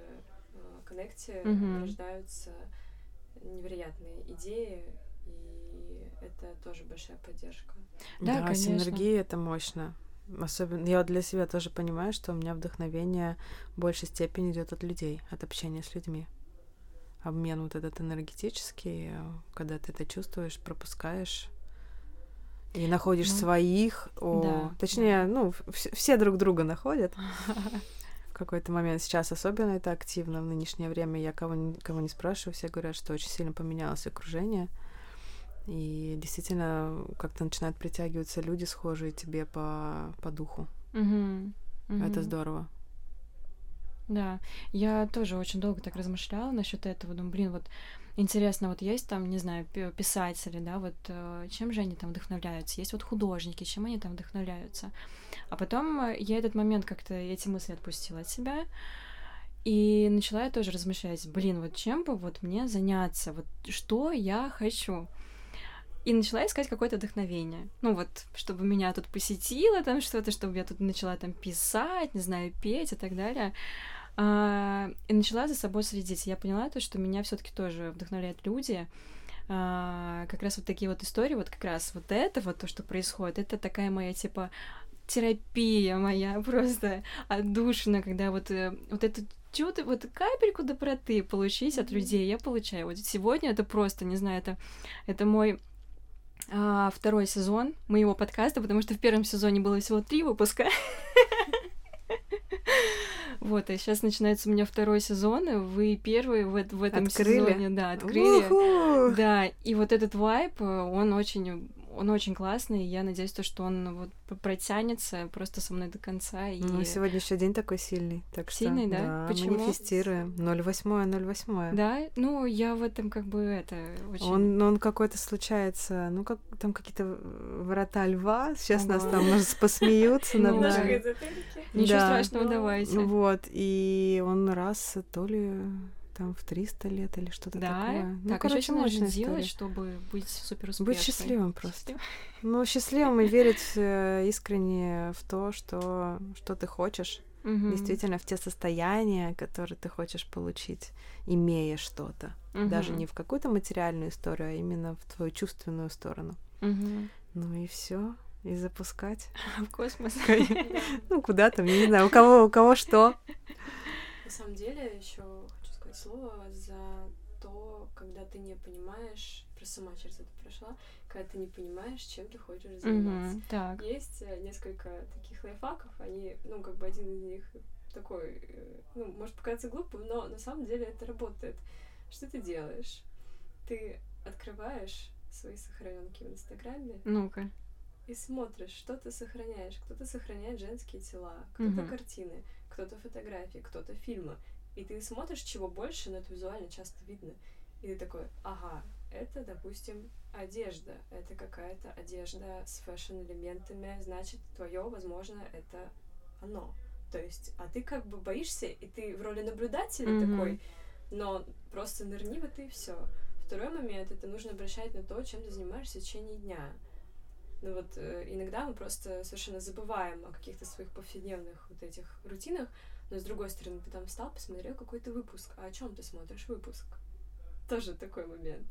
э, коннекте Мгм. рождаются невероятные идеи, и это тоже большая поддержка. Да, Да, конечно. синергия это мощно. Особенно я для себя тоже понимаю, что у меня вдохновение в большей степени идет от людей, от общения с людьми. Обмен вот этот энергетический, когда ты это чувствуешь, пропускаешь и находишь Ну, своих, о, да, точнее, ну, вс- все друг друга находят в какой-то момент. Сейчас особенно это активно в нынешнее время. Я кого, кого не спрашиваю, все говорят, что очень сильно поменялось окружение. И действительно как-то начинают притягиваться люди, схожие тебе по, по духу. Мгм. Это Мгм. здорово. Да, я тоже очень долго так размышляла насчет этого. Думаю, блин, вот интересно, вот есть там, не знаю, пи- писатели, да, вот э, чем же они там вдохновляются? Есть вот художники, чем они там вдохновляются? А потом э, я этот момент как-то, эти мысли отпустила от себя. И начала я тоже размышлять, блин, вот чем бы вот мне заняться, вот что я хочу. И начала искать какое-то вдохновение. Ну вот, чтобы меня тут посетило там что-то, чтобы я тут начала там писать, не знаю, петь и так далее. А, и начала за собой следить. Я поняла то, что меня все таки тоже вдохновляют люди. А, как раз вот такие вот истории, вот как раз вот это, вот то, что происходит, это такая моя, типа, терапия моя просто отдушина, когда вот, э, вот эту чудо, вот капельку доброты получить от людей я получаю. Вот сегодня это просто, не знаю, это, это мой второй сезон моего подкаста, потому что в первом сезоне было всего три выпуска. Вот, и сейчас начинается у меня второй сезон, и вы первый в, в этом открыли? сезоне, да, открыли. У-ху! Да, и вот этот вайп, он очень он очень классный, и я надеюсь, то, что он вот протянется просто со мной до конца. И... Ну, сегодня еще день такой сильный. Так сильный, что, да? да? Почему? Манифестируем. 08 08 Да? Ну, я в этом как бы это очень... Он, он какой-то случается, ну, как там какие-то врата льва. Сейчас ага. нас там, может, посмеются над нами. Ничего страшного, давайте. Вот, и он раз то ли там в 300 лет или что-то да? такое. Ну, так, короче, а что нужно делать, чтобы быть супер успешным? Быть счастливым просто. Ну, счастливым и верить э, искренне в то, что, что ты хочешь. Угу. Действительно, в те состояния, которые ты хочешь получить, имея что-то. Угу. Даже не в какую-то материальную историю, а именно в твою чувственную сторону. Угу. Ну и все. И запускать. В космос. Ну, куда там, не знаю, у кого, у кого что. На самом деле, еще слово за то, когда ты не понимаешь, просто сама через это прошла, когда ты не понимаешь, чем ты хочешь заниматься. Mm-hmm, так. Есть э, несколько таких лайфхаков, они, ну, как бы один из них такой, э, ну, может показаться глупым, но на самом деле это работает. Что ты делаешь? Ты открываешь свои сохраненки в Инстаграме. Ну-ка. И смотришь, что ты сохраняешь. Кто-то сохраняет женские тела, кто-то mm-hmm. картины, кто-то фотографии, кто-то фильмы. И ты смотришь, чего больше, но это визуально часто видно. И ты такой, ага, это, допустим, одежда. Это какая-то одежда с fashion-элементами. Значит, твое, возможно, это оно. То есть, а ты как бы боишься, и ты в роли наблюдателя mm-hmm. такой, но просто нырни в это и все. Второй момент это нужно обращать на то, чем ты занимаешься в течение дня. Ну вот э, иногда мы просто совершенно забываем о каких-то своих повседневных вот этих рутинах, но с другой стороны, ты там встал, посмотрел какой-то выпуск. А о чем ты смотришь выпуск? Тоже такой момент.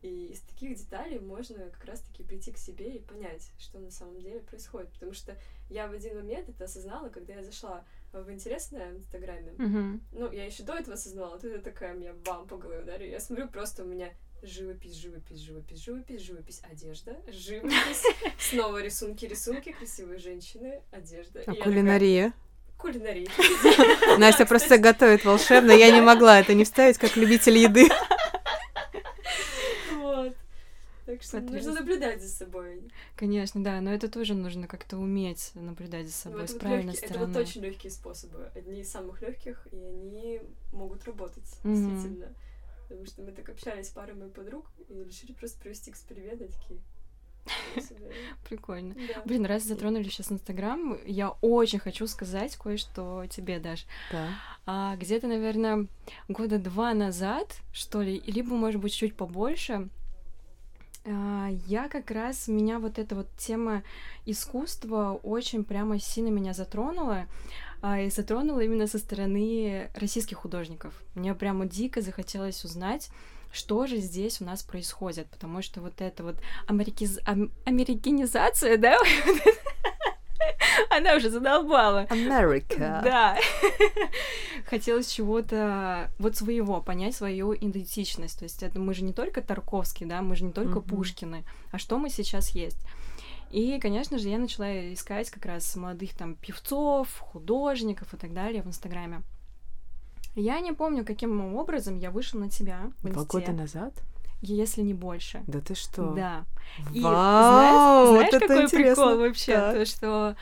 И из таких деталей можно как раз-таки прийти к себе и понять, что на самом деле происходит. Потому что я в один момент это осознала, когда я зашла в интересное в Инстаграме. Mm-hmm. Ну, я еще до этого осознала, тут это такая меня бам по голове ударила. Я смотрю, просто у меня живопись, живопись, живопись, живопись, живопись, одежда, живопись, снова рисунки, рисунки, красивые женщины, одежда. А кулинария? Такая, кулинарии. Настя просто готовит волшебно. Я не могла это не вставить как любитель еды. Вот. Так что нужно наблюдать за собой. Конечно, да, но это тоже нужно как-то уметь наблюдать за собой вот, с правильной легкие, стороны. Это вот очень легкие способы. Одни из самых легких, и они могут работать, mm-hmm. действительно. Потому что мы так общались с парой моих подруг и решили просто провести эксперимент, и такие, Прикольно. Блин, раз затронули сейчас Инстаграм, я очень хочу сказать кое-что тебе, Даш. Да. А, где-то, наверное, года два назад, что ли, либо, может быть, чуть побольше, а, я как раз, меня вот эта вот тема искусства очень прямо сильно меня затронула, а, и затронула именно со стороны российских художников. Мне прямо дико захотелось узнать, что же здесь у нас происходит, потому что вот эта вот америкиз... ам... американизация, да, она уже задолбала. Америка. Да. Хотелось чего-то вот своего, понять свою идентичность. То есть это мы же не только Тарковский, да, мы же не только mm-hmm. Пушкины, а что мы сейчас есть. И, конечно же, я начала искать как раз молодых там певцов, художников и так далее в Инстаграме. Я не помню, каким образом я вышла на тебя в Два года назад? Если не больше. Да ты что? Да. И Вау, знаешь, знаешь вот какой интересно. прикол вообще? Так. То, что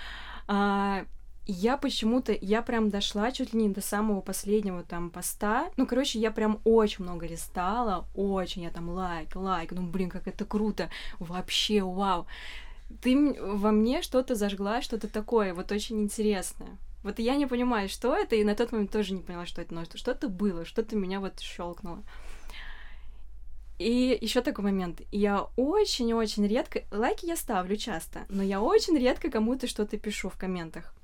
а, я почему-то, я прям дошла чуть ли не до самого последнего там поста. Ну, короче, я прям очень много листала, очень, я там лайк, лайк, ну, блин, как это круто, вообще, вау. Ты во мне что-то зажгла, что-то такое, вот очень интересное. Вот я не понимаю, что это, и на тот момент тоже не поняла, что это, но что-то было, что-то меня вот щелкнуло. И еще такой момент. Я очень-очень редко... Лайки я ставлю часто, но я очень редко кому-то что-то пишу в комментах.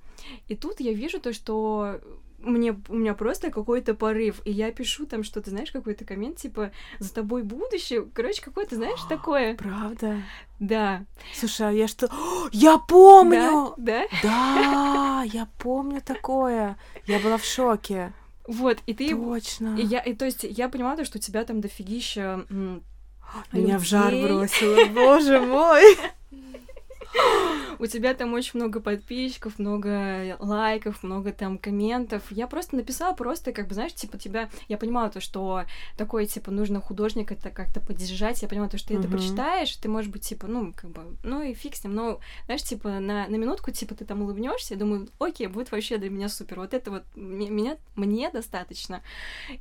И тут я вижу то, что мне, у меня просто какой-то порыв, и я пишу там что-то, знаешь, какой-то коммент, типа, за тобой будущее, короче, какое-то, знаешь, такое. Правда? Да. Слушай, а я что... О, я помню! Да? Да, Да, я помню такое. Я была в шоке. Вот, и ты... Точно. И я, и то есть я понимала, то, что у тебя там дофигища Меня в жар бросило, боже мой. У тебя там очень много подписчиков, много лайков, много там комментов. Я просто написала просто, как бы, знаешь, типа тебя... Я понимала то, что такой, типа, нужно художника это как-то поддержать. Я понимала то, что ты это прочитаешь, ты, может быть, типа, ну, как бы, ну и фиг с ним. Ну, знаешь, типа, на, на минутку, типа, ты там улыбнешься, я думаю, окей, будет вообще для меня супер. Вот это вот мне, меня, мне достаточно.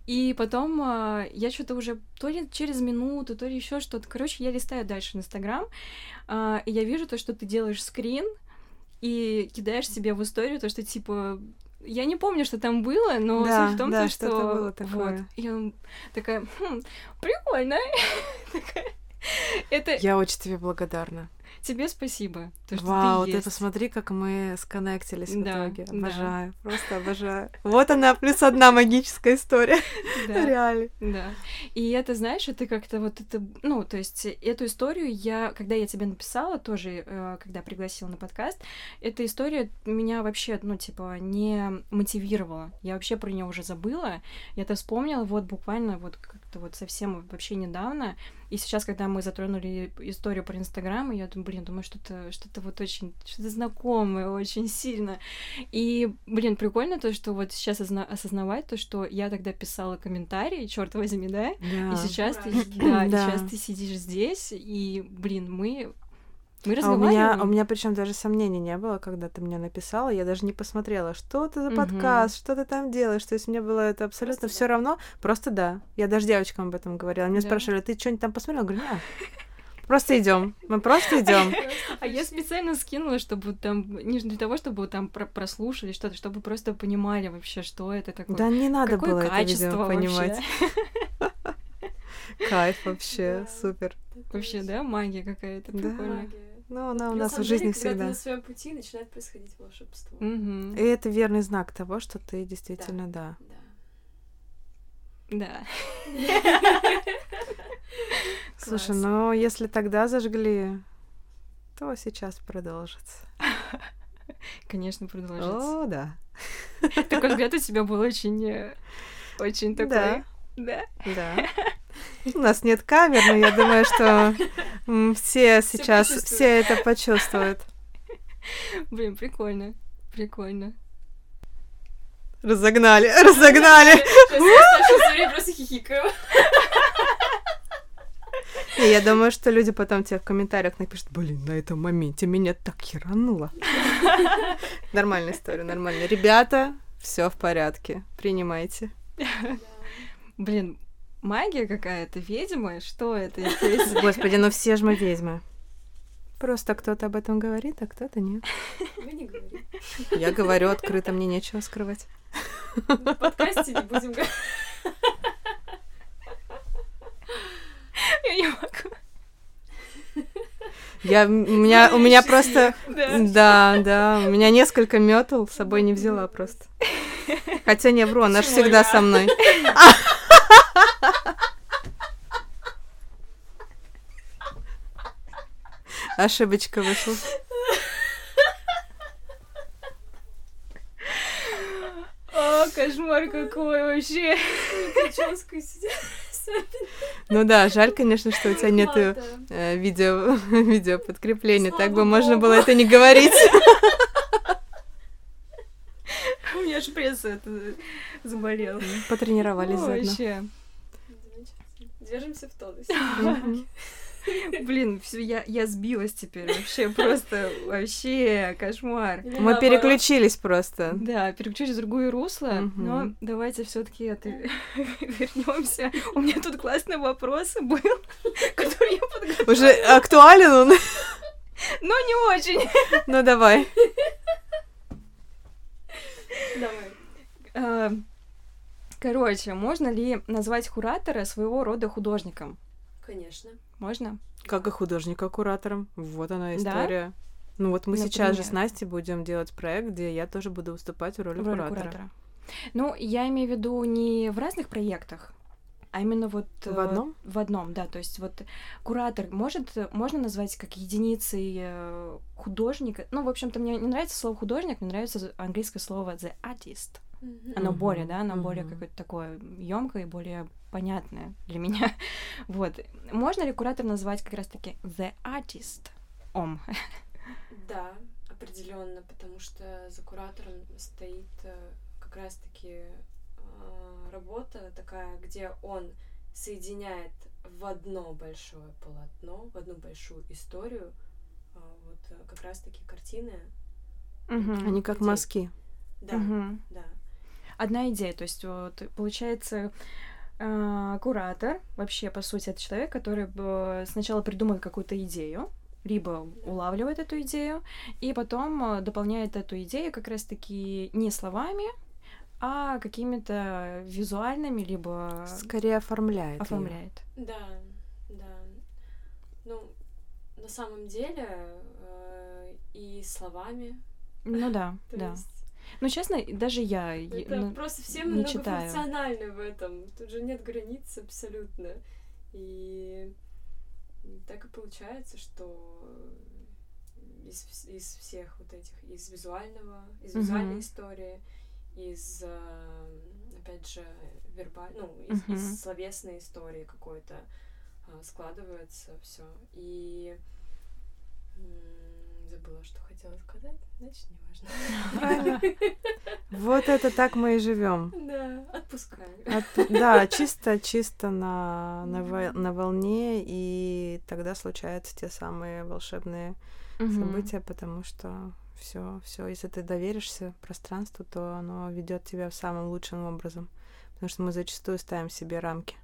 И потом а, я что-то уже то ли через минуту, то ли еще что-то. Короче, я листаю дальше в Инстаграм, а, и я вижу то, что ты делаешь скрин и кидаешь себе в историю то, что типа я не помню, что там было, но Да, суть в том, да, то, что-то что было такое. Вот. Я такая, «Хм, прикольно. Такая, Это Я очень тебе благодарна. Тебе спасибо. То, что Вау, ты, ты есть. посмотри, как мы сконнектились в Да, итоге. да. Обожаю, просто обожаю. Вот она, плюс одна магическая история. Да. Реально. Да. И это, знаешь, это как-то вот это, ну, то есть эту историю я, когда я тебе написала, тоже, э, когда пригласила на подкаст, эта история меня вообще, ну, типа, не мотивировала. Я вообще про нее уже забыла. Я это вспомнила вот буквально вот как-то вот совсем вообще недавно. И сейчас, когда мы затронули историю про Инстаграм, я думаю, блин, думаю, что-то что вот очень, что-то знакомое очень сильно. И, блин, прикольно то, что вот сейчас озна- осознавать то, что я тогда писала комментарии, черт возьми, да? Да. И сейчас ты, да, Да. сейчас ты сидишь здесь, и, блин, мы, мы А у меня, у меня причем даже сомнений не было, когда ты мне написала, я даже не посмотрела, что это за подкаст, что ты там делаешь. То есть мне было это абсолютно все равно, просто да. Я даже девочкам об этом говорила. Мне Да. спрашивали, ты что-нибудь там посмотрела? Я говорю, нет. Просто идем. Мы просто идем. А я специально скинула, чтобы там, не для того, чтобы там про- прослушали что-то, чтобы просто понимали вообще, что это такое. Да не надо было это видео понимать. Кайф вообще, Да. супер. Вообще, да, магия какая-то, Да. Магия. Ну, она у На нас в жизни когда ты всегда. на своем пути начинает происходить волшебство. И это верный знак того, что ты действительно, да. Да. Да. Слушай, ну если тогда зажгли, то сейчас продолжится. Конечно, продолжится. О, да. Такой взгляд у тебя был очень, э, очень такой. Да. Да. Да. У нас нет камер, но я думаю, что все сейчас все это почувствуют. Блин, прикольно. Прикольно. Разогнали, разогнали. Я просто хихикаю. И я думаю, что люди потом тебе в комментариях напишут, блин, на этом моменте меня так херануло. Нормальная история, нормально. Ребята, все в порядке, принимайте. Блин, магия какая-то, ведьма? Что это? То есть, Господи, ну все же мы ведьмы. Просто кто-то об этом говорит, а кто-то нет. Мы не говорим. Я говорю открыто, мне нечего скрывать. В подкасте не будем говорить. Я не могу. Я, у меня, у меня просто... Да. Да, у меня несколько метл с собой не взяла просто. Хотя не вру, она же всегда со мной. Ошибочка вышла. О, кошмар какой вообще. Прическа сидит. Ну да, жаль, конечно, что у тебя нету Ладно. э, видео, видео подкрепления. Слава Так бы можно богу. было это не говорить. У меня аж пресс это заболел. Потренировались О, заодно. Вообще. Держимся в тонусе. Блин, всё, я, я сбилась теперь. Вообще просто вообще кошмар. Или Мы наоборот. переключились просто. Да, переключились в другое русло, Мгм. но давайте все-таки это вернемся. У меня тут классный вопрос был, который я подготовила. Уже актуален он? Но не очень. Ну давай. Короче, можно ли назвать куратора своего рода художником? Конечно. Можно? Как и художника куратором. Вот она история. Да? Ну вот мы Например. сейчас же с Настей будем делать проект, где я тоже буду выступать в роли, в роли куратора. куратора. Ну, я имею в виду не в разных проектах, а именно вот в одном? Э, в одном, да. То есть вот куратор может можно назвать как единицей э, художника. Ну, в общем-то, мне не нравится слово художник, мне нравится английское слово the artist. Mm-hmm. Оно более, да, оно mm-hmm. более какое-то такое емкое и более понятное для меня. вот. Можно ли куратор назвать как раз-таки the artist? Ом. да, определенно, потому что за куратором стоит э, как раз-таки э, работа такая, где он соединяет в одно большое полотно, в одну большую историю, э, вот э, как раз-таки картины. Угу. Они как где... мазки. Да, угу. да. Одна идея, то есть вот получается э, куратор вообще по сути это человек, который сначала придумал какую-то идею, либо улавливает эту идею и потом дополняет эту идею как раз-таки не словами, а какими-то визуальными, либо... Скорее оформляет. Оформляет. Её. Да, да. Ну, на самом деле э, и словами. Ну да, да. Есть... Ну, честно, даже я Это ну, просто все не многофункциональны в этом. Тут же нет границ абсолютно. И так и получается, что из, из всех вот этих, из визуального, из визуальной mm-hmm. истории, из, э, опять же, вербаль... ну, из, uh-huh. из словесной истории какой-то а, складывается все. И забыла, что хотела сказать, значит, неважно. Вот это так мы и живем. Да, отпускаю. Да, чисто, чисто на, на, на волне, и тогда случаются те самые волшебные события, потому что все, все. Если ты доверишься пространству, то оно ведет тебя самым лучшим образом. Потому что мы зачастую ставим себе рамки.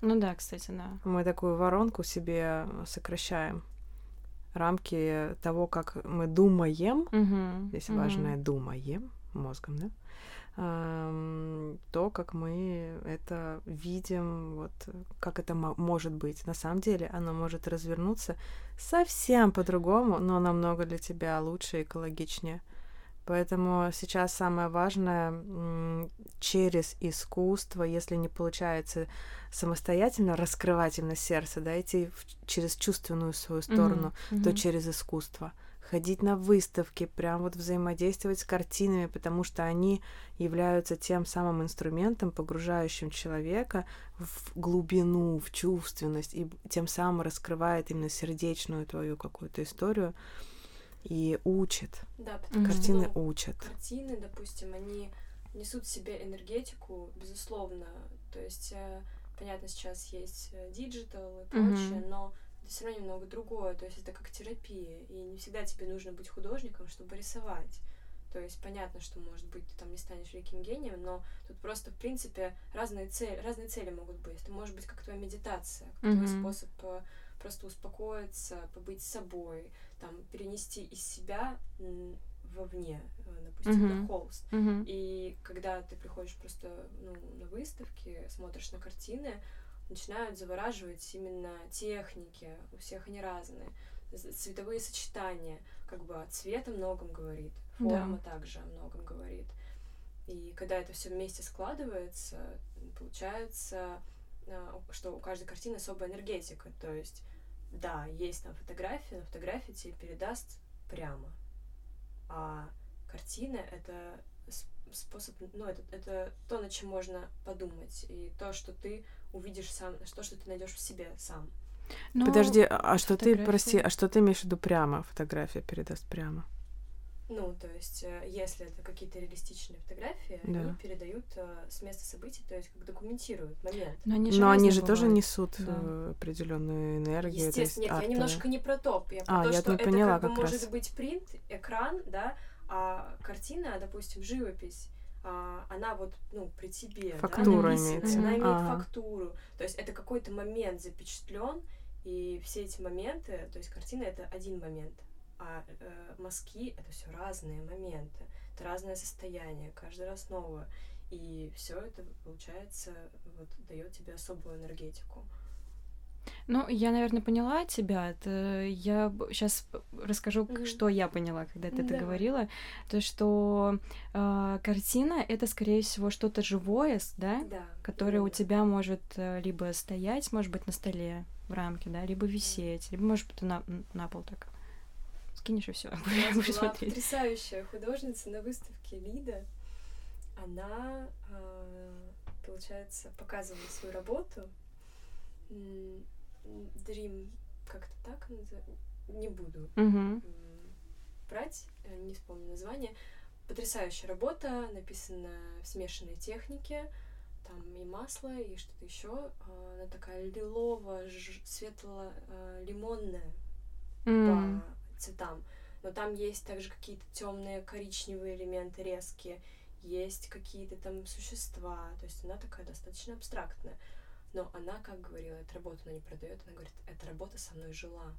Ну да, кстати, да. Мы такую воронку себе сокращаем. Рамки того, как мы думаем, угу, здесь угу. важное думаем мозгом, да, то, как мы это видим, вот как это может быть. На самом деле оно может развернуться совсем по-другому, но намного для тебя лучше экологичнее. Поэтому сейчас самое важное через искусство, если не получается самостоятельно раскрывать именно сердце, да, идти в, через чувственную свою сторону, mm-hmm. то через искусство ходить на выставки, прям вот взаимодействовать с картинами, потому что они являются тем самым инструментом, погружающим человека в глубину, в чувственность, и тем самым раскрывает именно сердечную твою какую-то историю и учит. Да, потому картины что учат. Картины, допустим, они несут в себе энергетику, безусловно. То есть, э, понятно, сейчас есть digital и прочее, mm-hmm. но это все равно немного другое, то есть это как терапия, и не всегда тебе нужно быть художником, чтобы рисовать. То есть понятно, что, может быть, ты там не станешь великим гением, но тут просто, в принципе, разные цели, разные цели могут быть. Это может быть как твоя медитация, как mm-hmm. твой способ э, просто успокоиться, побыть собой, там, перенести из себя вовне, э, допустим, mm-hmm. на холст. Mm-hmm. И когда ты приходишь просто ну, на выставки, смотришь на картины, начинают завораживать именно техники, у всех они разные, цветовые сочетания, как бы цвет о многом говорит, форма да. также о многом говорит. И когда это все вместе складывается, получается, а, что у каждой картины особая энергетика. То есть, да, есть там фотография, но фотография тебе передаст прямо. А картина — это способ, ну, это, это то, над чем можно подумать, и то, что ты увидишь сам, то, что ты найдешь в себе сам. Но Подожди, а что фотография... ты, прости, а что ты имеешь в виду прямо? Фотография передаст прямо? Ну, то есть, э, если это какие-то реалистичные фотографии, да. они передают э, с места событий, то есть как документируют момент. Но они же, Но они же тоже несут да. Э, определенную энергию. Естественно, нет, арт... я немножко не про топ. Я про а, то, я что это поняла, как бы как может быть принт, экран, да, а картина, допустим, живопись а, она вот, ну, при тебе, Фактура да, имеется. она имеет ага. фактуру. То есть это какой-то момент запечатлен, и все эти моменты, то есть картина это один момент, а э, мазки это все разные моменты, это разное состояние, каждый раз новое. И все это, получается, вот дает тебе особую энергетику. Ну, я, наверное, поняла тебя. Это я сейчас расскажу, Мгм. что я поняла, когда ты это Давай. говорила. То, что э, картина это, скорее всего, что-то живое, да, Да. которое у именно. тебя может э, либо стоять, может быть, на столе в рамке, да, либо висеть, либо, может быть, на, на пол так скинешь и все. У нас будешь была смотреть. потрясающая художница на выставке Лида. Она, а, получается, показывала свою работу. Dream, как-то так называется? Не буду брать, э, не вспомню название. Потрясающая работа, написана в смешанной технике. Там и масло, и что-то еще. Она такая лилово, светло-лимонная М. по цветам. Но там есть также какие-то темные коричневые элементы резкие, есть какие-то там существа. То есть она такая достаточно абстрактная. Но она, как говорила, эту работу она не продает, она говорит, эта работа со мной жила.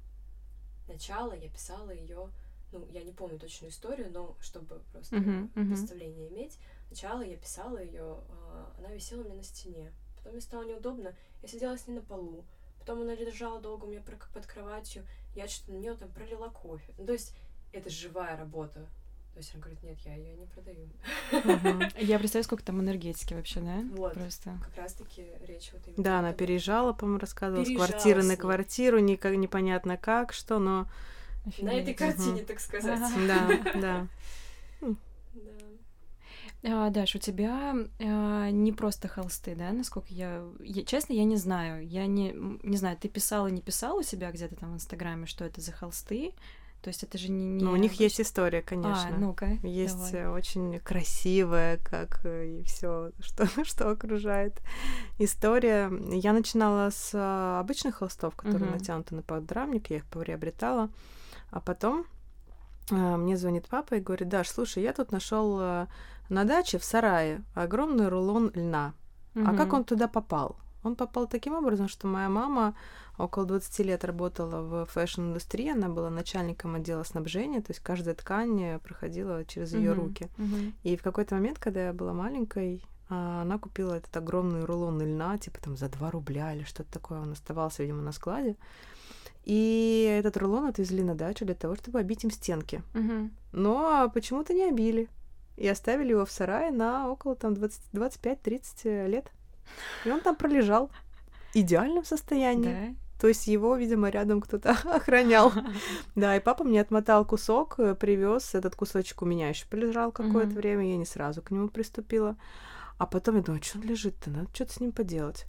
Начало я писала ее, ну, я не помню точную историю, но чтобы просто Мгм, мгм. представление иметь, сначала я писала ее, она висела у меня на стене. Потом мне стало неудобно, я сидела с ней на полу. Потом она лежала долго у меня под кроватью, я что-то на нее там пролила кофе. Ну, то есть это живая работа. То есть она говорит, нет, я ее не продаю. Я представляю, сколько там энергетики вообще, да? Вот. Просто. Как раз-таки речь вот именно Да, она этом. переезжала, по-моему, рассказывала, с Переезжала квартиры с на ней. квартиру, никак непонятно как, что, но На этой картине, так сказать. Ага. да, да. Да. А, Даш, у тебя а, не просто холсты, да, насколько я... я- Честно, я не знаю. Я не, не знаю, ты писала, не писала у себя где-то там в Инстаграме, что это за холсты? То есть это же не... не Ну, у них есть история, конечно. А, ну-ка, Есть давай. э, очень красивая, как э, и все, что, что окружает история. Я начинала с а, обычных холстов, которые Мгм. натянуты на подрамник, я их приобретала. А потом а, мне звонит папа и говорит, Даш, слушай, я тут нашел на даче в сарае огромный рулон льна. А как он туда попал? Он попал таким образом, что моя мама около 20 лет работала в fashion-индустрии, она была начальником отдела снабжения, то есть каждая ткань проходила через ее Мгм. руки. Мгм. И в какой-то момент, когда я была маленькой, а, она купила этот огромный рулон льна, типа там за 2 рубля или что-то такое. Он оставался, видимо, на складе. И этот рулон отвезли на дачу для того, чтобы обить им стенки. Мгм. Но почему-то не обили. И оставили его в сарае на около там 20 25-30 лет. И он там пролежал в идеальном состоянии. Да? То есть его, видимо, рядом кто-то охранял. Да, и папа мне отмотал кусок, привез этот кусочек у меня еще полежал какое-то Мгм. время, я не сразу к нему приступила. А потом я думаю, что он лежит-то, надо что-то с ним поделать.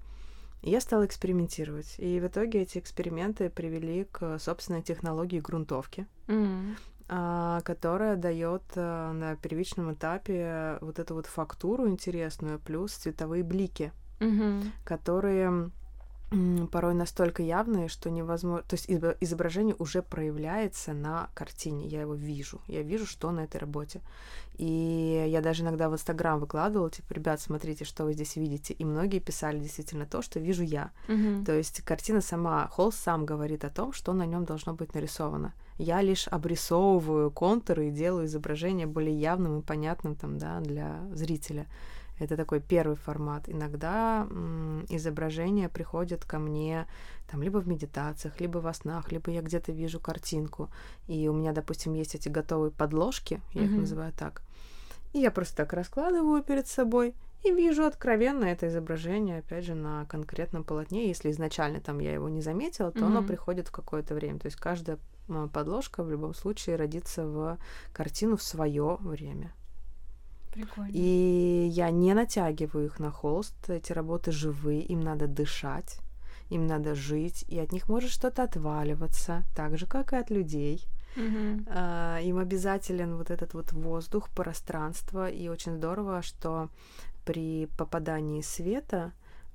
И я стала экспериментировать. И в итоге эти эксперименты привели к собственной технологии грунтовки, М. а, которая дает а, на первичном этапе вот эту вот фактуру интересную, плюс цветовые блики Мгм. которые порой настолько явные, что невозможно... То есть изо- изображение уже проявляется на картине, я его вижу, я вижу, что на этой работе. И я даже иногда в Инстаграм выкладывала, типа, ребят, смотрите, что вы здесь видите. И многие писали действительно то, что вижу я. Мгм. То есть картина сама, холст сам говорит о том, что на нем должно быть нарисовано. Я лишь обрисовываю контуры и делаю изображение более явным и понятным там, да, для зрителя. Это такой первый формат. Иногда м, изображения приходят ко мне там либо в медитациях, либо во снах, либо я где-то вижу картинку. И у меня, допустим, есть эти готовые подложки, я их Мгм. называю так. И я просто так раскладываю перед собой и вижу откровенно это изображение, опять же, на конкретном полотне. Если изначально там я его не заметила, то оно Мгм. приходит в какое-то время. То есть каждая м, подложка в любом случае родится в картину в свое время. Прикольно. И я не натягиваю их на холст. Эти работы живые, им надо дышать, им надо жить, и от них может что-то отваливаться, так же, как и от людей. А, Им обязателен вот этот вот воздух, пространство, и очень здорово, что при попадании света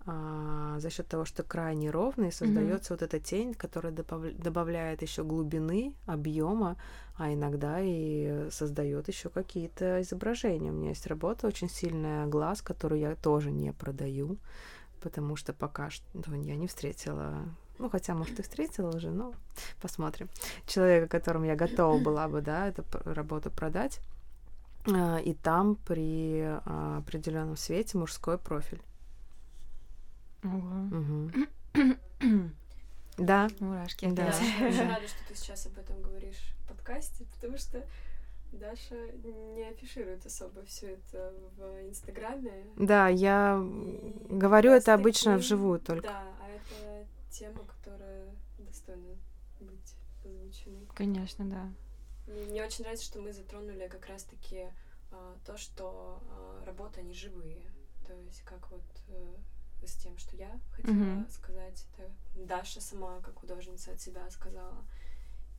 а, за счет того, что крайне ровный, создается вот эта тень, которая добав- добавляет еще глубины, объема, а иногда и создает еще какие-то изображения. У меня есть работа очень сильная глаз, которую я тоже не продаю, потому что пока что я не встретила ну, хотя, может, и встретила уже, но посмотрим. Человека, которому я готова была бы, да, эту работу продать. А, и там при а, определенном свете мужской профиль. Ого. Мгм. Да, Мурашки. Да. Я очень рада, что ты сейчас об этом говоришь в подкасте, потому что Даша не афиширует особо все это в Инстаграме. да, я И говорю это обычно таким- вживую только. Да, а это тема, которая достойна быть озвученной. Конечно, да. Мне очень нравится, что мы затронули как раз-таки а, то, что а, работы, они живые. То есть как вот э, с тем, что я хотела Мгм. сказать, это Даша сама, как художница, от себя сказала.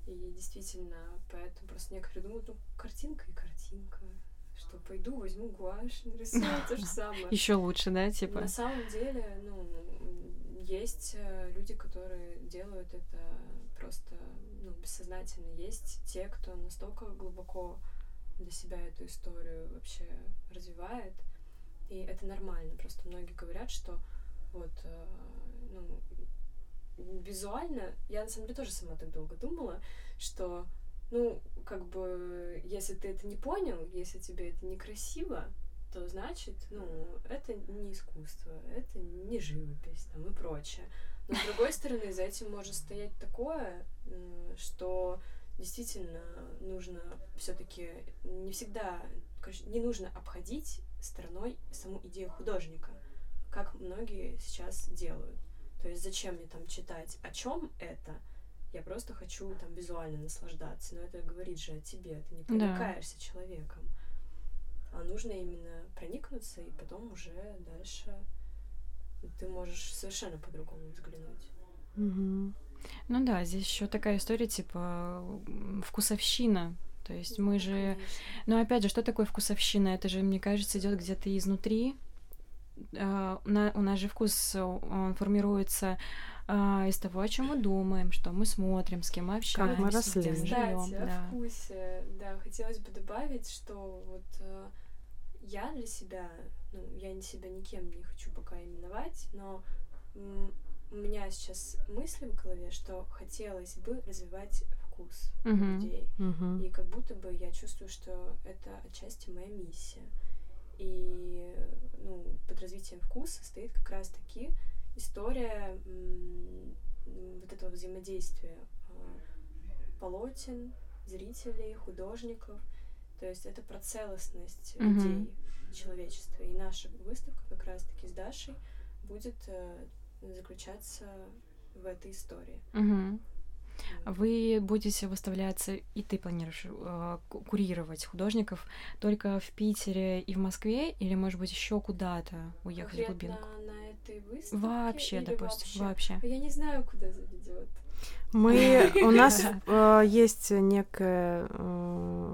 И действительно, поэтому просто некоторые думают, ну, картинка и картинка. Что пойду, возьму гуашь, нарисую то же самое. Еще лучше, да, типа. На самом деле, ну, есть э, люди, которые делают это просто, ну, бессознательно. Есть те, кто настолько глубоко для себя эту историю вообще развивает, и это нормально. Просто многие говорят, что вот, э, ну, визуально, я на самом деле тоже сама так долго думала, что, ну, как бы, если ты это не понял, если тебе это некрасиво, то значит, ну, это не искусство, это не живопись там, и прочее. Но с другой стороны, за этим может стоять такое, что действительно нужно все-таки не всегда, не нужно обходить стороной саму идею художника, как многие сейчас делают. То есть зачем мне там читать, о чем это? Я просто хочу там визуально наслаждаться, но это говорит же о тебе, ты не проникаешься человеком. А нужно именно проникнуться, и потом уже дальше ты можешь совершенно по-другому взглянуть. Мгм. Ну да, здесь еще такая история, типа, вкусовщина. То есть мы же... Но опять же, что такое вкусовщина? Это же, мне кажется, идет где-то изнутри. А, на- у нас же вкус, он формируется а, из того, о чем мы думаем, что мы смотрим, с кем мы общаемся, мы где росли. мы Кстати, живем. о Да. вкусе, да, хотелось бы добавить, что вот э, я для себя, ну, я себя никем не хочу пока именовать, но у меня сейчас мысли в голове, что хотелось бы развивать вкус Мгм. людей. Мгм. И как будто бы я чувствую, что это отчасти моя миссия. И ну, под развитием вкуса стоит как раз-таки история вот этого взаимодействия а, полотен, зрителей, художников. То есть это про целостность Мгм. людей, человечества. И наша выставка как раз-таки с Дашей будет э, заключаться в этой истории. Мгм. Вы будете выставляться, и ты планируешь э, ку- курировать художников только в Питере и в Москве, или, может быть, еще куда-то уехать в Конкретно глубинку? на этой выставке Вообще, или допустим, вообще? вообще. Я не знаю, куда заведет. Мы, у нас э, есть некая э,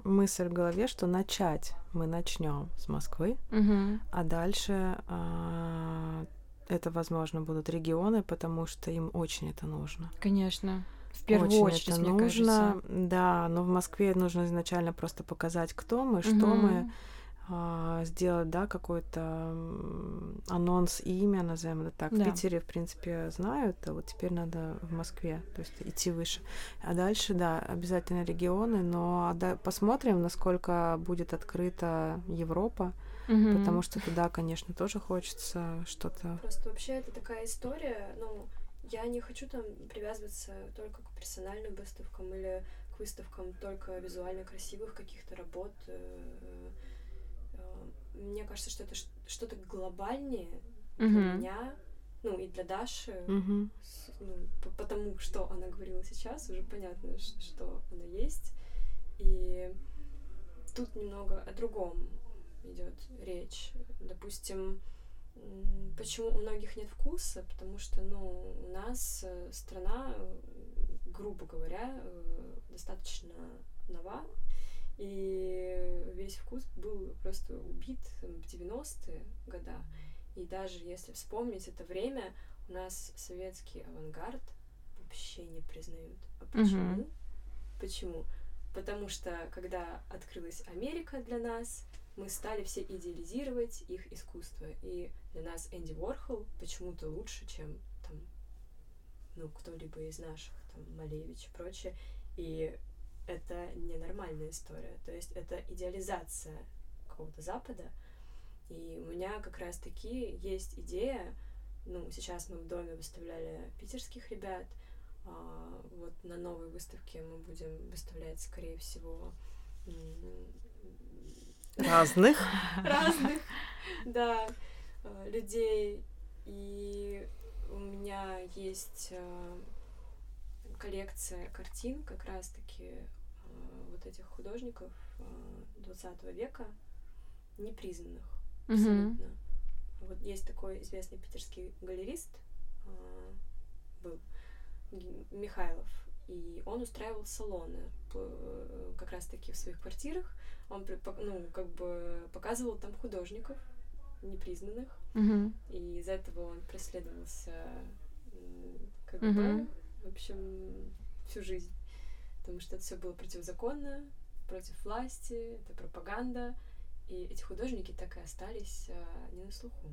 мысль в голове, что начать мы начнем с Москвы, Мгм. а дальше а, это, возможно, будут регионы, потому что им очень это нужно. Конечно. В первую очень очередь, это мне нужно, кажется. да, но в Москве нужно изначально просто показать, кто мы, что мы, Мгм. а, сделать, да, какой-то анонс имя, назовем это так. В Да. Питере, в принципе, знают, а вот теперь надо в Москве, то есть идти выше. А дальше, да, обязательно регионы, но да, посмотрим, насколько будет открыта Европа, Мгм. потому что туда, конечно, тоже хочется что-то. Просто вообще это такая история, ну, я не хочу там привязываться только к персональным выставкам или к выставкам только визуально красивых каких-то работ. Мне кажется, что это что-то глобальнее для Мгм. меня, ну и для Даши, Мгм. с- ну, по- потому что она говорила сейчас, уже понятно, что она есть. И тут немного о другом идет речь. Допустим, почему у многих нет вкуса? Потому что, ну, у нас э, страна, грубо говоря, э, достаточно нова, и весь вкус был просто убит в 90-е года. И даже если вспомнить это время, у нас советский авангард вообще не признают. А почему? Мгм. Почему? Потому что когда открылась Америка для нас, мы стали все идеализировать их искусство. И для нас Энди Уорхол почему-то лучше, чем там, ну, кто-либо из наших, там, Малевич и прочее. И это ненормальная история. То есть это идеализация какого-то Запада. И у меня как раз-таки есть идея, ну, сейчас мы в доме выставляли питерских ребят, а, вот на новой выставке мы будем выставлять, скорее всего, разных. Разных, да, а, людей. И у меня есть а, коллекция картин как раз-таки вот этих художников 20 века, непризнанных абсолютно. Mm-hmm. Вот есть такой известный питерский галерист, был, Михайлов, и он устраивал салоны как раз-таки в своих квартирах. Он, ну, как бы показывал там художников непризнанных, mm-hmm. и из-за этого он преследовался как mm-hmm. В общем, всю жизнь. Потому что это все было противозаконно, против власти, это пропаганда, и эти художники так и остались а, не на слуху.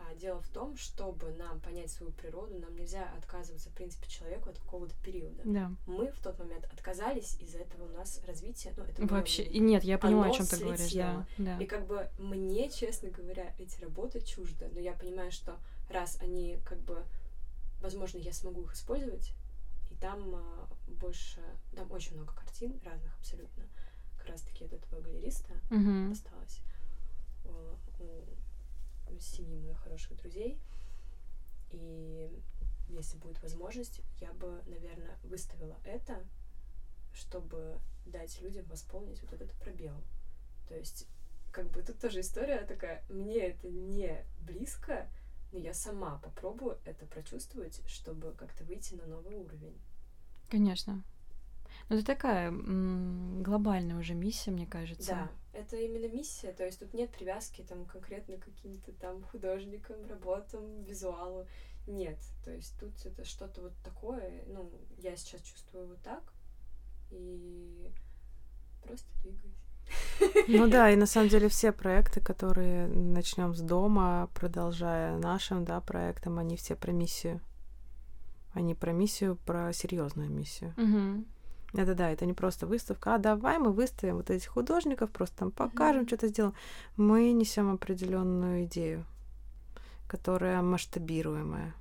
А дело в том, чтобы нам понять свою природу, нам нельзя отказываться, в принципе, человеку от какого-то периода. Да. Мы в тот момент отказались, из-за этого у нас развитие, ну, это Вообще, и нет, я понимаю, о чем ты говоришь, да, да. И как бы мне, честно говоря, эти работы чужды, но я понимаю, что раз они как бы, возможно, я смогу их использовать, и там а, больше, там очень много картин разных абсолютно, как раз-таки от этого галериста угу. осталось семьи моих хороших друзей. И если будет возможность, я бы, наверное, выставила это, чтобы дать людям восполнить вот этот пробел. То есть, как бы тут тоже история такая, мне это не близко, но я сама попробую это прочувствовать, чтобы как-то выйти на новый уровень. Конечно. Ну, это такая м- глобальная уже миссия, мне кажется. Да, это именно миссия, то есть тут нет привязки там конкретно к каким-то там художникам, работам, визуалу. Нет, то есть тут это что-то вот такое, ну, я сейчас чувствую вот так, и просто двигаюсь. Ну да, и на самом деле все проекты, которые начнем с дома, продолжая нашим, да, проектом, они все про миссию. Они про миссию, про серьезную миссию. Угу. Это да, это не просто выставка, а давай мы выставим вот этих художников, просто там покажем, mm-hmm. что-то сделаем. Мы несем определенную идею, которая масштабируемая.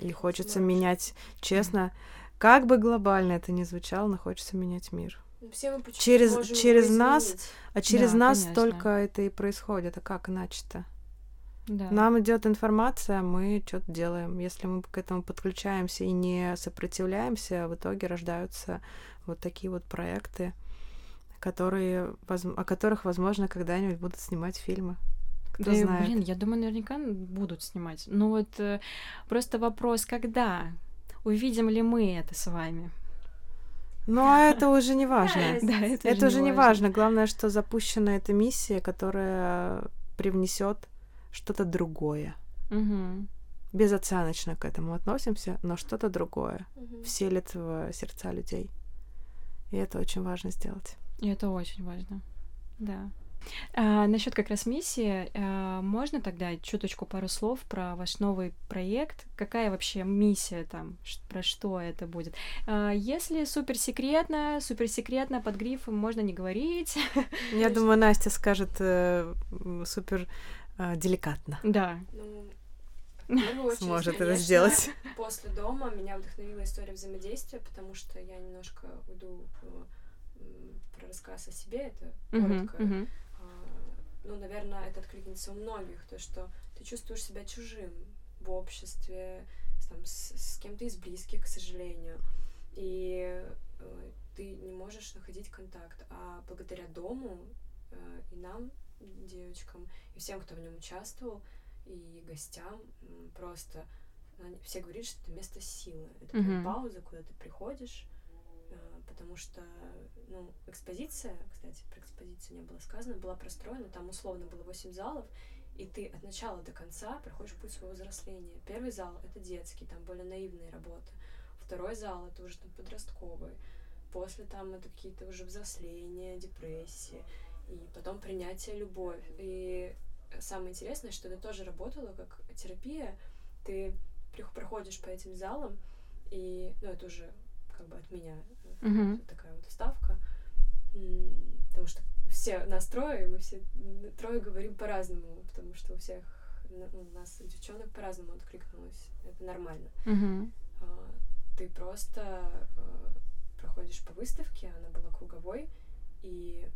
И хочется Смарт. менять, честно, mm-hmm. как бы глобально это ни звучало, но хочется менять мир. Все мы через через нас, а через да, нас конечно. только это и происходит. А как иначе-то? Да. Нам идет информация, мы что-то делаем. Если мы к этому подключаемся и не сопротивляемся, в итоге рождаются вот такие вот проекты, которые, о которых, возможно, когда-нибудь будут снимать фильмы. Кто да, знает. Блин, я думаю, наверняка будут снимать. Ну вот э, просто вопрос, когда? Увидим ли мы это с вами? Ну, а это уже не важно. Да, это уже не важно. Главное, что запущена эта миссия, которая привнесет что-то другое. Угу. Безоценочно к этому относимся, но что-то другое угу. вселит в сердца людей. И это очень важно сделать. И это очень важно. Да. А, насчет как раз миссии, а, можно тогда чуточку пару слов про ваш новый проект? Какая вообще миссия там? Про что это будет? А, если супер секретно, супер секретно под грифом можно не говорить. Я думаю, Настя скажет э, супер э, деликатно. Да. Ну, сможет это сделать. После дома меня вдохновила история взаимодействия, потому что я немножко уйду про рассказ о себе, это коротко. Uh-huh, uh-huh. Ну, наверное, это откликнется у многих, то, что ты чувствуешь себя чужим в обществе, там, с, с кем-то из близких, к сожалению, и э, ты не можешь находить контакт. А благодаря дому э, и нам, девочкам, и всем, кто в нем участвовал, и гостям просто все говорят, что это место силы. Это mm-hmm. пауза, куда ты приходишь, э, потому что, ну, экспозиция, кстати, про экспозицию не было сказано, была простроена, там условно было 8 залов, и ты от начала до конца проходишь путь своего взросления. Первый зал — это детский, там более наивные работы. Второй зал — это уже там подростковый. После там это какие-то уже взросления, депрессии и потом принятие любовь. И самое интересное, что это тоже работало как терапия. Ты проходишь по этим залам, и, ну, это уже как бы от меня mm-hmm. такая вот ставка. потому что все нас трое, и мы все трое говорим по-разному, потому что у всех ну, у нас у девчонок по-разному откликнулось. Это нормально. А, Ты просто а, проходишь по выставке, она была круговой, и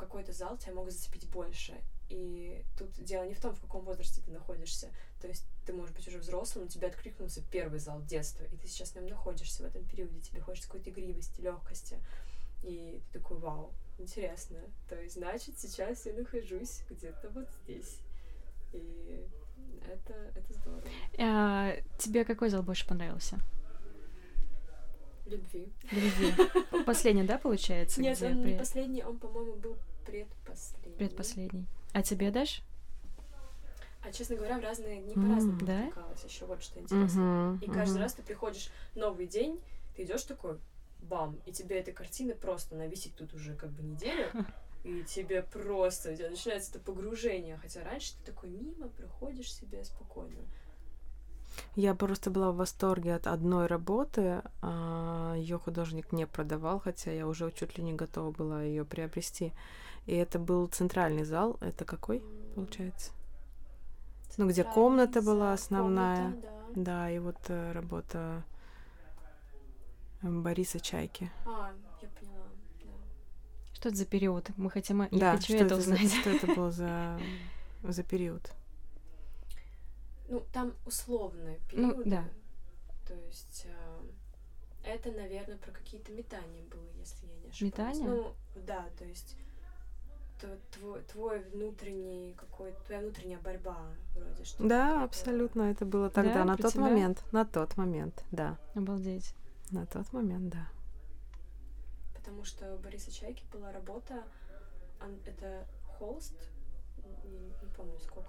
какой-то зал тебя мог зацепить больше. И тут дело не в том, в каком возрасте ты находишься. То есть ты можешь быть уже взрослым, но тебе откликнулся первый зал детства, и ты сейчас в нем находишься в этом периоде, тебе хочется какой-то игривости, легкости. И ты такой, вау, интересно. То есть, значит, сейчас я нахожусь где-то вот здесь. И это, это здорово. А, тебе какой зал больше понравился? Любви. Любви. Последний, да, получается? Нет, он при- не последний, он, по-моему, был предпоследний. Предпоследний. А тебе, Даш? А, честно говоря, в разные дни М, по-разному да? откликалось. Еще вот что интересно. Мгм, И каждый мгм. раз ты приходишь новый день, ты идешь такой, бам, и тебе эта картина просто, она висит тут уже как бы неделю, и тебе просто, у тебя начинается это погружение, хотя раньше ты такой мимо проходишь себе спокойно. Я просто была в восторге от одной работы. Ее художник не продавал, хотя я уже чуть ли не готова была ее приобрести. И это был центральный зал. Это какой, получается? Ну, где комната была основная. комната, да. Да, и вот э, работа э, Бориса Чайки. А, я поняла, да. Что это за период? Мы хотим... Я да, хочу что это это, за, узнать. что это был за, за период? Ну, там условные Ну, периоды. да. То есть а, это, наверное, про какие-то метания было, если я не ошибаюсь. Метания? Ну, да, то есть твой, твой внутренний какой твоя внутренняя борьба вроде что Да, абсолютно. Это было тогда, Да, на тот тебя? момент. На тот момент, да. Обалдеть. На тот момент, да. Потому что у Бориса Чайки была работа, он- это холст, не, не помню сколько.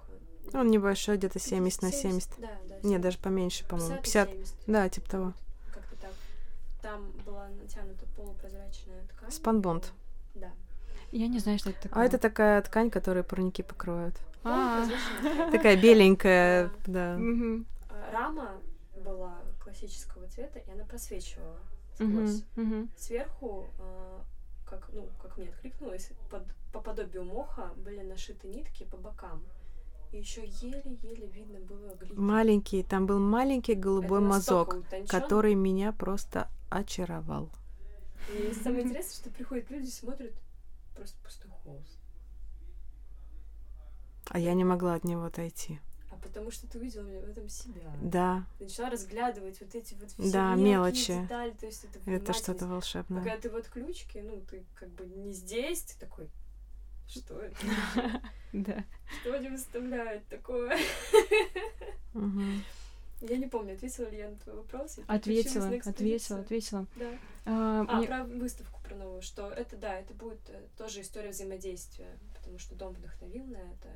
Он небольшой, где-то 70 на 70. Да, да. Нет, 70. даже поменьше, по-моему. 50 50. на 70. Да, типа того. Как-то так. Там была натянута полупрозрачная ткань. Спанбонд. Я не знаю, что это такое. А это такая ткань, которую парники покрывают. А. Ткань. Такая беленькая, да. А, Рама была классического цвета, и она просвечивала сквозь. Сверху, а, как, ну, как мне откликнулось, под, по подобию моха были нашиты нитки по бокам. И еще еле-еле видно было глиттер. Маленький, там был маленький голубой мазок, утончён. который меня просто очаровал. И самое интересное, что приходят люди, смотрят просто пустой холст. А я не могла от него отойти. А потому что ты увидела в этом себя. Да, Ты начала разглядывать вот эти вот все Да, мелочи. детали, то есть это это что-то. А волшебное. Когда ты в отключке, ну, ты как бы не здесь, ты такой, что это? Да. Что они выставляют такое? Я не помню, ответила ли я на твой вопрос. Я Ответила, ответила, ответила. Да. А, А, мне- про выставку, про новую, что это, да, это будет э, тоже история взаимодействия, потому что дом вдохновил на это,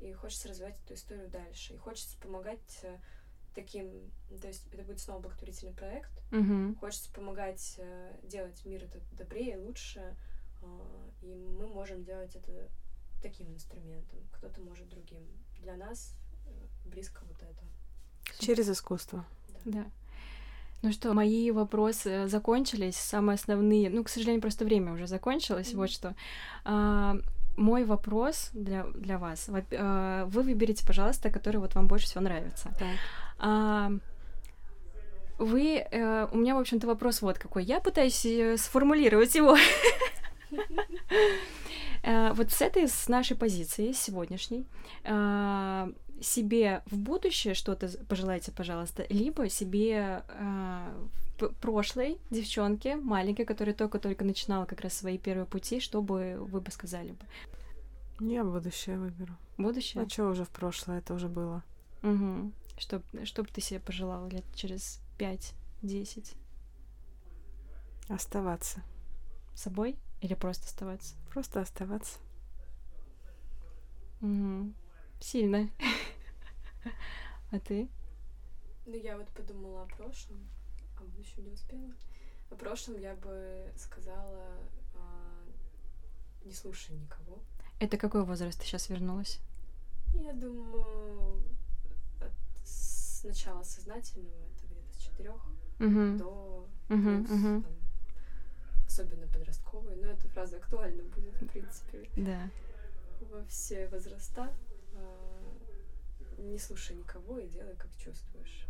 и хочется развивать эту историю дальше, и хочется помогать э, таким, то есть это будет снова благотворительный проект, Мгм. хочется помогать э, делать мир это добрее, лучше, и мы можем делать это таким инструментом, кто-то может другим. Для нас близко вот это. Через искусство. Да. Ну что, мои вопросы закончились, самые основные. Ну, к сожалению, просто время уже закончилось, Мгм. вот что. А, мой вопрос для, для вас. А, Вы выберите, пожалуйста, который вот вам больше всего нравится. Так. А, вы... э, у меня, в общем-то, вопрос вот какой. Я пытаюсь э, сформулировать его. Э, Вот с этой, с нашей позиции, сегодняшней, а, себе в будущее что-то пожелайте, пожалуйста, либо себе п- прошлой девчонке, маленькой, которая только-только начинала как раз свои первые пути, что бы вы бы сказали бы? Я будущее выберу. Будущее? А что уже в прошлое? Это уже было. Угу. Что, что бы ты себе пожелала лет через 5-10? Оставаться. Собой или просто оставаться? Просто оставаться. Мгм. Сильно. А ты? Ну, я вот подумала о прошлом, а будущем не успела. О прошлом я бы сказала, а, не слушай никого. Это какой возраст ты сейчас вернулась? Я думаю, от с начала сознательного, это где-то с четырех Угу. до Угу, плюс, там, особенно подростковые, но это фраза актуальна будет, в принципе, Да. во все возраста. А, Не слушай никого и делай, как чувствуешь.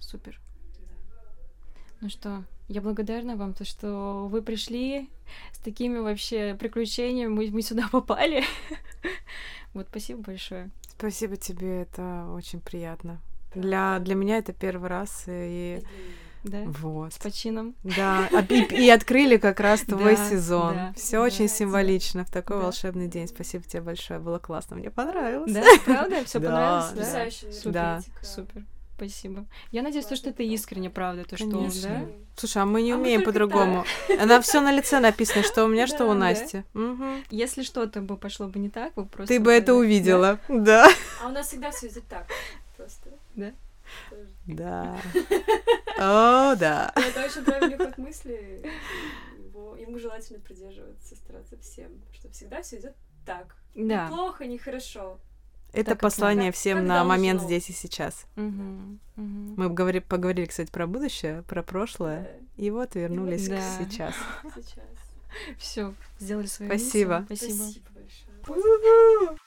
Супер. Да. Ну что, я благодарна вам, то, что вы пришли с такими вообще приключениями, мы, мы сюда попали. Вот, спасибо большое. Спасибо тебе, это очень приятно. Для, для меня это первый раз, и И Да? вот. С почином. Да, а- и, и открыли как раз твой Да, сезон. да, Все да. очень символично в такой Да. волшебный день. Спасибо тебе большое, было классно, мне понравилось. Да, правда? Все Да, понравилось? да. да? Супер. Да. Супер. Спасибо. Я надеюсь, то, что это искренне, правда, то, что, Конечно. да? Слушай, а мы не А умеем по-другому. Она все на лице написано, что у меня, что у Да, да. Насти. Мгм. Если что-то бы пошло бы не так, вы просто... Ты бы это да? увидела. Да. А у нас всегда все идет так. Просто. Да? Да. О, да. Это очень правильный ход мысли. Его, ему желательно придерживаться, стараться всем, что всегда все идет так. Да. Плохо, нехорошо. Это как послание надо. всем Как на момент здесь и сейчас. Мгм, мгм. Мы говори- поговорили, кстати, про будущее, про прошлое, Да, и вот вернулись Да. к сейчас. сейчас. Все, сделали свою Спасибо. миссию. Спасибо. Спасибо большое.